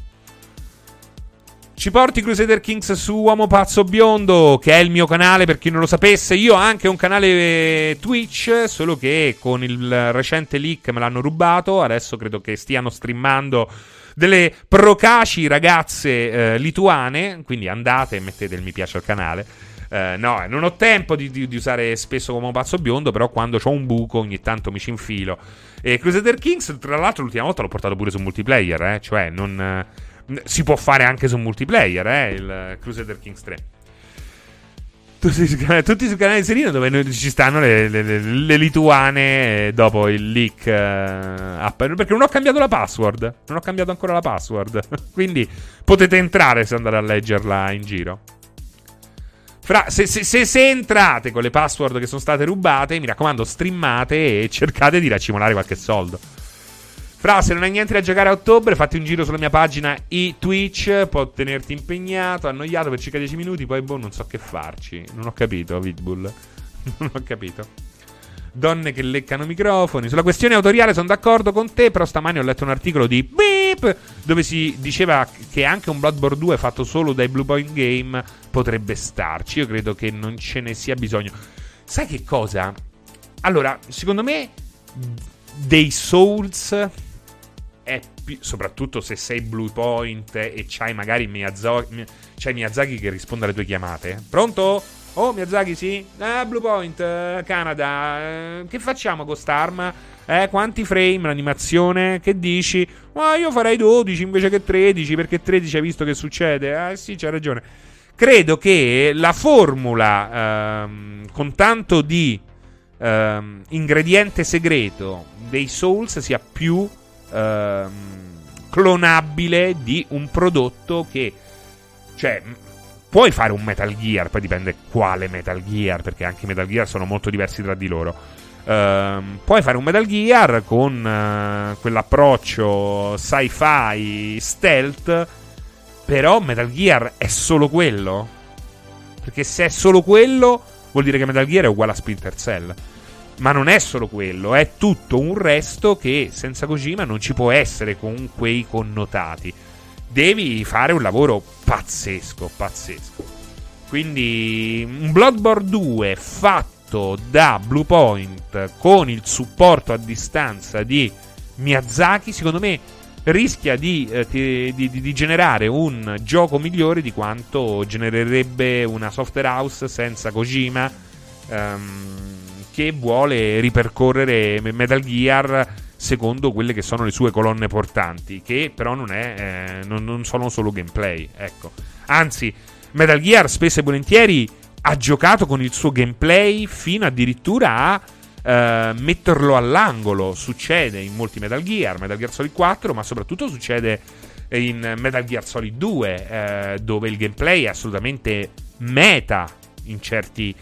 Ci porti Crusader Kings su Uomo Pazzo Biondo, che è il mio canale per chi non lo sapesse. Io ho anche un canale Twitch, solo che con il recente leak me l'hanno rubato. Adesso credo che stiano streamando delle procaci ragazze eh, lituane. Quindi andate e mettete il mi piace al canale. Uh, no, non ho tempo di, di, di, usare spesso come un pazzo biondo, però quando ho un buco ogni tanto mi ci infilo. E Crusader Kings, tra l'altro, l'ultima volta l'ho portato pure su multiplayer, eh? cioè non, uh, si può fare anche su multiplayer, eh? il Crusader Kings 3. Tutti sul canale, tutti sul canale Serino dove ci stanno le, le, le, le lituane dopo il leak uh, perché non ho cambiato la password. Non ho cambiato ancora la password. <laughs> Quindi potete entrare se andate a leggerla in giro. Fra, se, se, se, se, entrate con le password che sono state rubate, mi raccomando, streamate e cercate di racimolare qualche soldo. Fra, se non hai niente da giocare a ottobre, fatti un giro sulla mia pagina e Twitch. Può tenerti impegnato, annoiato per circa 10 minuti. Poi, boh, non so che farci. Non ho capito, Vidbull. <laughs> non ho capito. Donne che leccano microfoni. Sulla questione autoriale sono d'accordo con te. Però stamani ho letto un articolo di Beep dove si diceva che anche un Bloodborne 2 fatto solo dai Blue Point Game potrebbe starci. Io credo che non ce ne sia bisogno. Sai che cosa? Allora, secondo me, dei Souls è più, soprattutto se sei Blue Point e c'hai magari Miyazaki, c'hai Miyazaki che risponde alle tue chiamate. Pronto? Oh, Miyazaki, sì? Ah, Blue Point, uh, Canada. Uh, che facciamo con quest'arma? Eh, quanti frame l'animazione? Che dici? Ma io farei 12 invece che 13, perché 13 hai visto che succede? Ah, sì, c'hai ragione. Credo che la formula uh, con tanto di ehm, ingrediente segreto dei Souls sia più ehm, clonabile di un prodotto che, cioè, puoi fare un Metal Gear, poi dipende quale Metal Gear, perché anche i Metal Gear sono molto diversi tra di loro. Uh, puoi fare un Metal Gear con uh, quell'approccio sci-fi stealth, però Metal Gear è solo quello. Perché se è solo quello, vuol dire che Metal Gear è uguale a Splinter Cell. Ma non è solo quello, è tutto un resto che senza Kojima non ci può essere con quei connotati. Devi fare un lavoro pazzesco, pazzesco. Quindi un Bloodborne 2 fatto da Bluepoint con il supporto a distanza di Miyazaki, secondo me rischia di, eh, di, di, di, generare un gioco migliore di quanto genererebbe una software house senza Kojima ehm, che vuole ripercorrere Metal Gear secondo quelle che sono le sue colonne portanti, che però non, è, eh, non, non sono solo gameplay. Ecco. Anzi, Metal Gear spesso e volentieri ha giocato con il suo gameplay fino addirittura a uh, metterlo all'angolo. Succede in molti Metal Gear, Metal Gear Solid 4, ma soprattutto succede in Metal Gear Solid 2, uh, eh, dove il gameplay è assolutamente meta in certi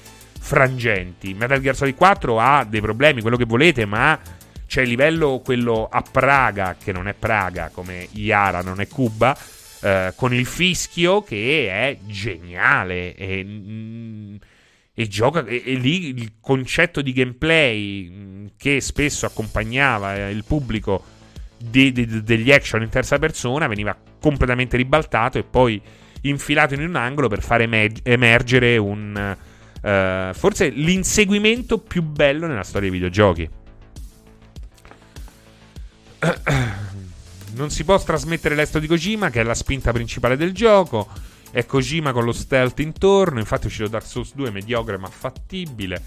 frangenti. Metal Gear Solid 4 ha dei problemi, quello che volete, ma c'è il livello quello a Praga, che non è Praga, come Iara non è Cuba. Uh, con il fischio che è geniale e, mm, e gioca e, e, lì il concetto di gameplay mm, che spesso accompagnava eh, il pubblico di, di, degli action in terza persona veniva completamente ribaltato e poi infilato in un angolo per far emergere un uh, forse l'inseguimento più bello nella storia dei videogiochi non si può trasmettere l'estro di Kojima che è la spinta principale del gioco è Kojima con lo stealth intorno. Infatti è uscito Dark Souls 2, mediocre ma fattibile.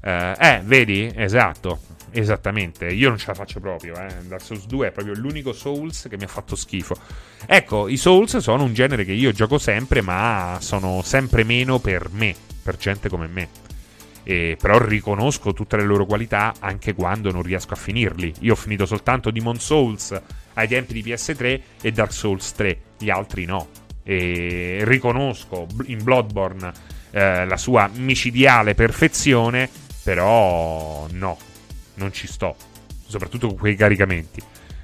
Eh, eh, vedi? Esatto. Esattamente, io non ce la faccio proprio. Eh. Dark Souls 2 è proprio l'unico Souls che mi ha fatto schifo. Ecco, i Souls sono un genere che io gioco sempre, ma sono sempre meno per me, per gente come me. E, però riconosco tutte le loro qualità anche quando non riesco a finirli. Io ho finito soltanto Demon Souls ai tempi di PS3 e Dark Souls 3, gli altri no e riconosco in Bloodborne eh, la sua micidiale perfezione, però no, non ci sto, soprattutto con quei caricamenti.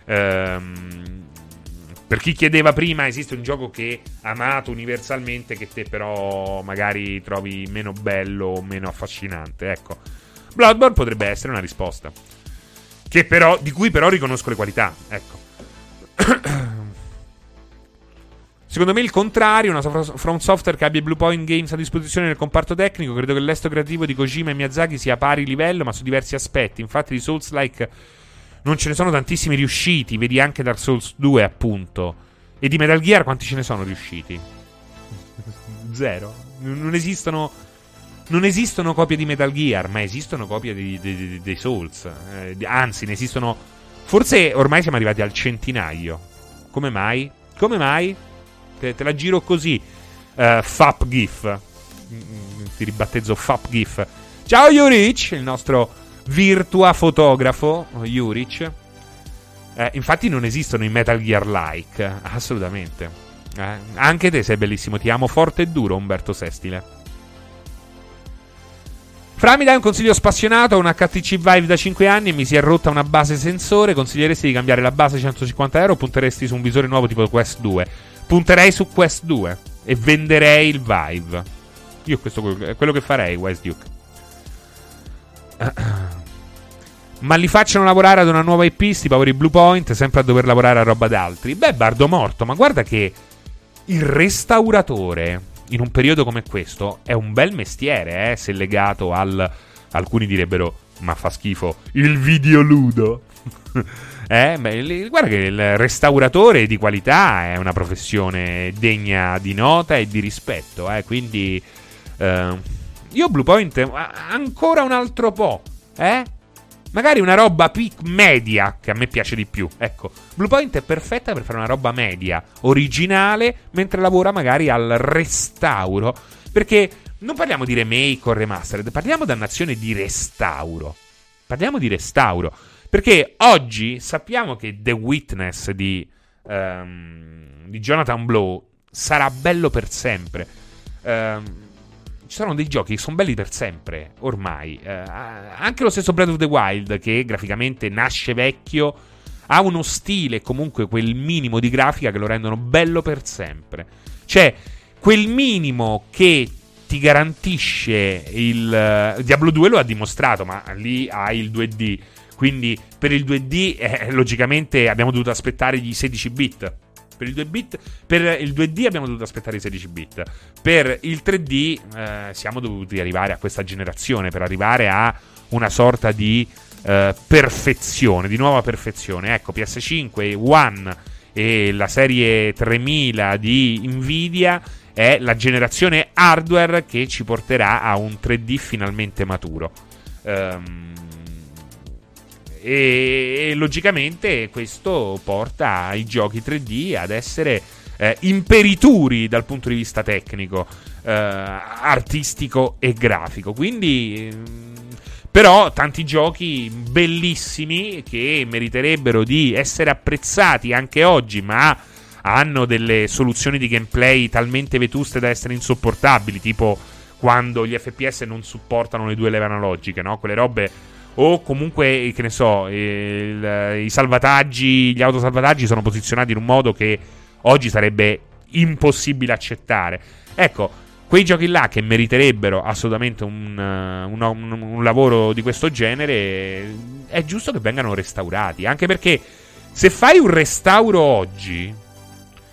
Ehm, per chi chiedeva prima, esiste un gioco che amato universalmente che te però magari trovi meno bello o meno affascinante. Ecco, Bloodborne potrebbe essere una risposta. Però, di cui però riconosco le qualità. Ecco. <coughs> Secondo me il contrario, una From Software che abbia Blue Point Games a disposizione nel comparto tecnico, credo che l'esto creativo di Kojima e Miyazaki sia a pari livello, ma su diversi aspetti. Infatti di Souls-like non ce ne sono tantissimi riusciti, vedi anche Dark Souls 2 appunto. E di Metal Gear quanti ce ne sono riusciti? <laughs> Zero. Non esistono... Non esistono copie di Metal Gear, ma esistono copie dei Souls. Eh, anzi, ne esistono... Forse ormai siamo arrivati al centinaio. Come mai? Come mai? Te, te la giro così. Uh, Fap GIF. Mm, ti ribattezzo Fap GIF. Ciao Juric, il nostro virtua fotografo Juric. Eh, infatti non esistono i Metal Gear like, assolutamente. Eh, anche te sei bellissimo, ti amo forte e duro Umberto Sestile. Fra mi dai un consiglio spassionato, un HTC Vive da 5 anni e mi si è rotta una base sensore, consiglieresti di cambiare la base 150 euro o punteresti su un visore nuovo tipo Quest 2? punterei su Quest 2 e venderei il Vive. Io questo è quello che farei, Wise Duke. <clears throat> Ma li facciano lavorare ad una nuova IP, sti poveri Blue Point, sempre a dover lavorare a roba d'altri. Beh, Bardo morto, ma guarda che il restauratore in un periodo come questo è un bel mestiere, eh, se legato al alcuni direbbero ma fa schifo il videoludo. <laughs> Eh, beh, guarda che il restauratore di qualità è una professione degna di nota e di rispetto. Eh, quindi eh, io Bluepoint ancora un altro po'. Eh? Magari una roba pic media che a me piace di più. Ecco, Bluepoint è perfetta per fare una roba media, originale, mentre lavora magari al restauro. Perché non parliamo di remake o remastered, parliamo dannazione di restauro. Parliamo di restauro. Perché oggi sappiamo che The Witness di, um, di Jonathan Blow sarà bello per sempre. Um, ci sono dei giochi che sono belli per sempre, ormai. Uh, anche lo stesso Breath of the Wild, che graficamente nasce vecchio, ha uno stile, comunque quel minimo di grafica che lo rendono bello per sempre. Cioè, quel minimo che ti garantisce il uh, Diablo 2 lo ha dimostrato, ma lì hai il 2D. Quindi per il 2D eh, logicamente abbiamo dovuto aspettare gli 16 bit. Per il, 2 bit, per il 2D abbiamo dovuto aspettare i 16 bit. Per il 3D eh, siamo dovuti arrivare a questa generazione per arrivare a una sorta di eh, perfezione, di nuova perfezione. Ecco, PS5, One e la serie 3000 di Nvidia è la generazione hardware che ci porterà a un 3D finalmente maturo. Um, e, e, logicamente questo porta i giochi 3D ad essere eh, imperituri dal punto di vista tecnico, eh, artistico e grafico. Quindi. Mm, però tanti giochi bellissimi che meriterebbero di essere apprezzati anche oggi, ma hanno delle soluzioni di gameplay talmente vetuste da essere insopportabili, tipo quando gli FPS non supportano le due leve analogiche, no? Quelle robe o comunque, che ne so, il, i salvataggi, gli autosalvataggi sono posizionati in un modo che oggi sarebbe impossibile accettare. Ecco, quei giochi là che meriterebbero assolutamente un, un, un, un, lavoro di questo genere, è giusto che vengano restaurati. Anche perché se fai un restauro oggi,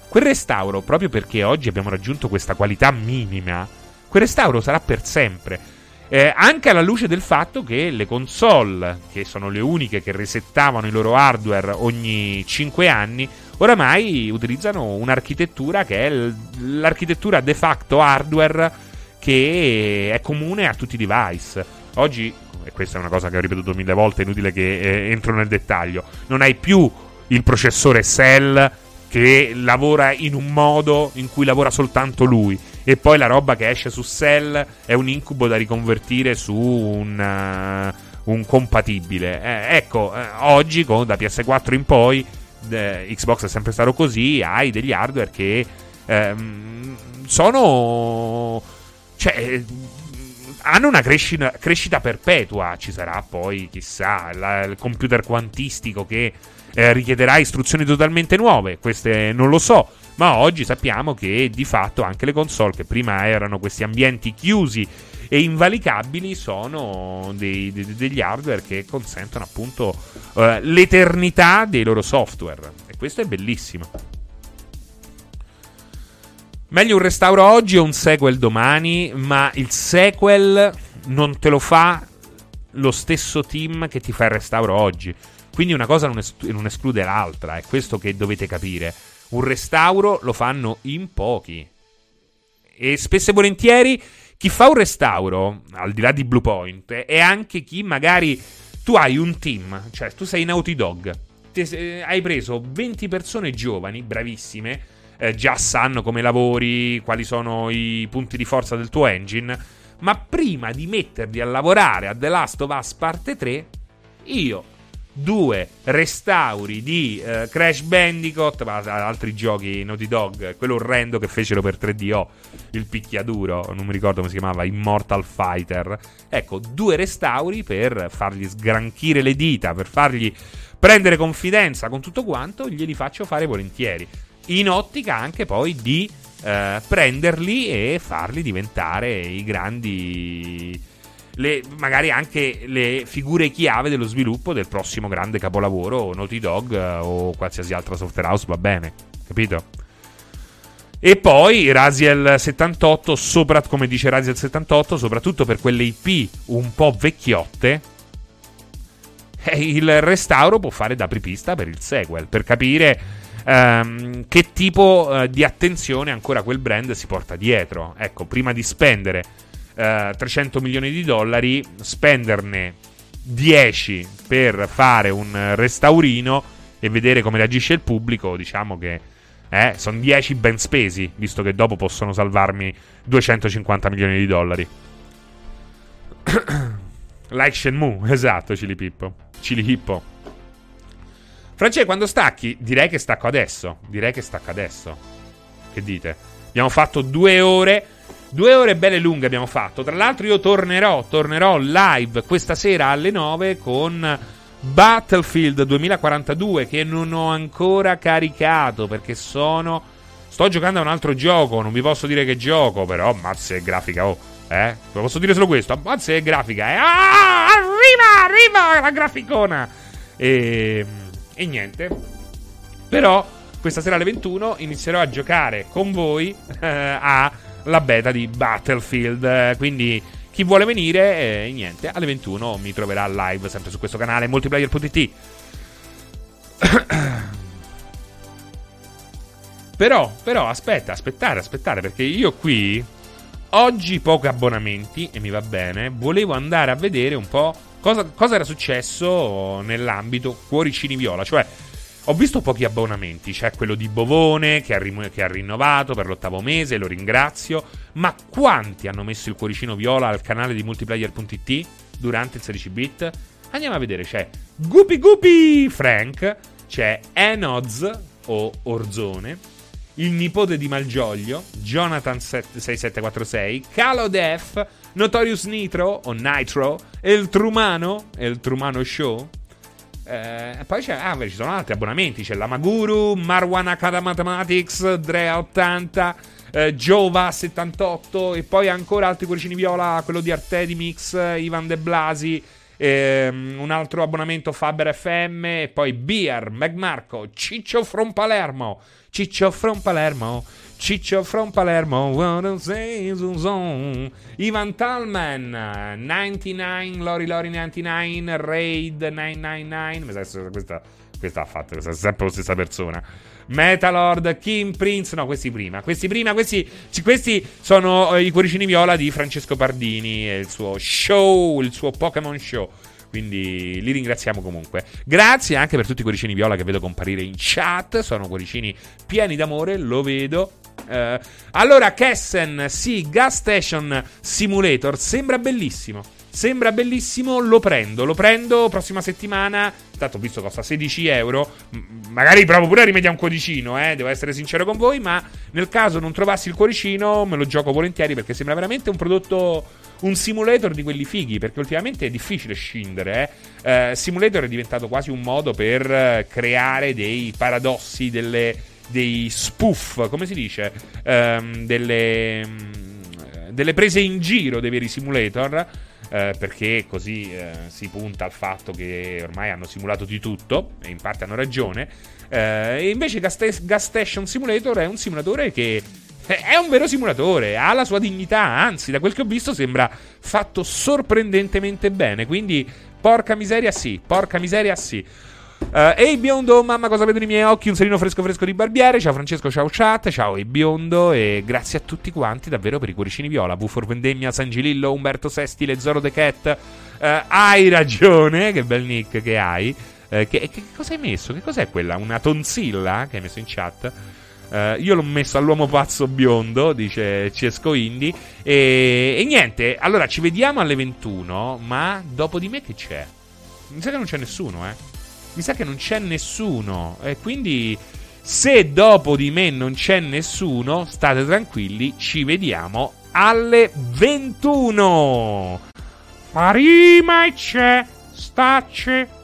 quel restauro, proprio perché oggi abbiamo raggiunto questa qualità minima, quel restauro sarà per sempre. Eh, anche alla luce del fatto che le console, che sono le uniche che resettavano i loro hardware ogni 5 anni, oramai utilizzano un'architettura che è l'architettura de facto hardware che è comune a tutti i device. Oggi, e questa è una cosa che ho ripetuto mille volte, è inutile che eh, entro nel dettaglio, non hai più il processore Cell che lavora in un modo in cui lavora soltanto lui e poi la roba che esce su Cell è un incubo da riconvertire su un, uh, un compatibile. Eh, ecco, eh, oggi con, da PS4 in poi, eh, Xbox è sempre stato così, hai degli hardware che ehm, sono... cioè hanno una crescita, crescita, perpetua. Ci sarà poi, chissà, la, il computer quantistico che eh, richiederà istruzioni totalmente nuove. Queste non lo so. Ma oggi sappiamo che di fatto anche le console, che prima erano questi ambienti chiusi e invalicabili, sono dei, dei, degli hardware che consentono appunto uh, l'eternità dei loro software. E questo è bellissimo. Meglio un restauro oggi o un sequel domani, ma il sequel non te lo fa lo stesso team che ti fa il restauro oggi. Quindi una cosa non, es- non esclude l'altra, è questo che dovete capire. Un restauro lo fanno in pochi. E spesso e volentieri chi fa un restauro, al di là di Bluepoint, è anche chi magari tu hai un team, cioè tu sei Naughty Dog, ti, eh, hai preso 20 persone giovani, bravissime, eh, già sanno come lavori, quali sono i punti di forza del tuo engine, ma prima di metterli a lavorare a The Last of Us parte 3, io due restauri di uh, Crash Bandicoot, ma altri giochi Naughty Dog, quello orrendo che fecero per 3DO, il picchiaduro, non mi ricordo come si chiamava, Immortal Fighter. Ecco, due restauri per fargli sgranchire le dita, per fargli prendere confidenza con tutto quanto, glieli faccio fare volentieri. In ottica anche poi di uh, prenderli e farli diventare i grandi le, magari anche le figure chiave dello sviluppo del prossimo grande capolavoro, Naughty Dog eh, o qualsiasi altra software house, va bene, capito? E poi Raziel 78, sopra, come dice Raziel 78, soprattutto per quelle IP un po' vecchiotte, eh, il restauro può fare da apripista per il sequel, per capire um, che tipo uh, di attenzione ancora quel brand si porta dietro. Ecco, prima di spendere 300 eh, milioni di dollari, spenderne 10 per fare un restaurino e vedere come reagisce il pubblico, diciamo che eh, sono 10 ben spesi, visto che dopo possono salvarmi 250 milioni di dollari. <coughs> like Shenmue, <laughs> esatto, Cili Pippo. Cili Hippo. Francesco, quando stacchi? Direi che stacco adesso. Direi che stacco adesso. Che dite? Abbiamo fatto due ore Due ore belle lunghe abbiamo fatto. Tra l'altro, io tornerò, tornerò live questa sera alle 9 con Battlefield 2042 che non ho ancora caricato perché sono Sto giocando a un altro gioco, non vi posso dire che gioco, però mazza è grafica, oh. Eh? Vi posso dire solo questo, ammazza è grafica, eh? Ah, arriva, arriva la graficona! E, e niente. Però questa sera alle 21 inizierò a giocare con voi <laughs> eh, alla beta di Battlefield, quindi chi vuole venire, eh, niente, alle 21 mi troverà live sempre su questo canale multiplayer.it. <coughs> però, però, aspetta, aspettare, aspettare, perché io qui oggi pochi abbonamenti e mi va bene. Volevo andare a vedere un po' cosa, cosa era successo nell'ambito Cuoricini Viola, cioè ho visto pochi abbonamenti, c'è quello di Bovone che ha, rim- che ha, rinnovato per l'ottavo mese, lo ringrazio, ma quanti hanno messo il cuoricino viola al canale di multiplayer.it durante il 16 bit? Andiamo a vedere, c'è Guppy Guppy Frank, c'è Enoz o Orzone, il nipote di Malgioglio, Jonathan6746, Calo Def, Notorious Nitro o Nitro, El Trumano, El Trumano Show, eh, poi c'è, ah, ci sono altri abbonamenti. C'è la Maguru, Marwan Akada Mathematics, Drea80, eh, Giova78 e poi ancora altri cuoricini viola, quello di Artedimix, Ivan De Blasi. Ehm, un altro abbonamento Faber FM e poi Beer, Magmarco, Ciccio from Palermo, Ciccio from Palermo, Ciccio from Palermo, Ivan Talman, 99, Lori Lori 99, Raid 999, mi sa che questa, questa ha fatto, questa è sempre la stessa persona. Metalord, Kim Prince, no, questi prima. Questi prima, questi, questi sono i cuoricini viola di Francesco Pardini e il suo show, il suo Pokémon Show. Quindi li ringraziamo comunque. Grazie anche per tutti i cuoricini viola che vedo comparire in chat. Sono cuoricini pieni d'amore, lo vedo. Uh, allora, Kessen, sì, Gas Station Simulator sembra bellissimo. Sembra bellissimo, lo prendo. Lo prendo prossima settimana. Tanto ho visto costa 16 euro. magari provo pure a rimediare un cuoricino, eh. Devo essere sincero con voi. Ma nel caso non trovassi il cuoricino, me lo gioco volentieri perché sembra veramente un prodotto. Un simulator di quelli fighi. Perché ultimamente è difficile scindere. Eh. Uh, simulator è diventato quasi un modo per creare dei paradossi, delle dei spoof, come si dice? Um, delle, um, delle, prese in giro dei veri simulator. Uh, perché così uh, si punta al fatto che ormai hanno simulato di tutto, e in parte hanno ragione. Uh, invece Gas, Gas Station Simulator è un simulatore che è un vero simulatore, ha la sua dignità, anzi, da quel che ho visto sembra fatto sorprendentemente bene. Quindi, porca miseria, sì, porca miseria, sì. Uh, Ehi biondo, mamma cosa vedono i miei occhi? Un serino fresco fresco di barbiere. Ciao Francesco, ciao chat, ciao Ehi biondo e grazie a tutti quanti davvero per i cuoricini viola. Bufor Vendemmia, San Gilillo, Umberto Sestile, Zoro The Cat. Uh, hai ragione, che bel nick che hai. Uh, che, che, cosa hai messo? Che cos'è quella? Una tonsilla che hai messo in chat? Uh, io l'ho messo all'uomo pazzo biondo, dice Cesco Indy. E, e, niente, allora ci vediamo alle 21. Ma dopo di me che c'è? Mi sa che non c'è nessuno, eh mi sa che non c'è nessuno. E quindi, se dopo di me non c'è nessuno, state tranquilli, ci vediamo alle 21. Farima e c'è, stacce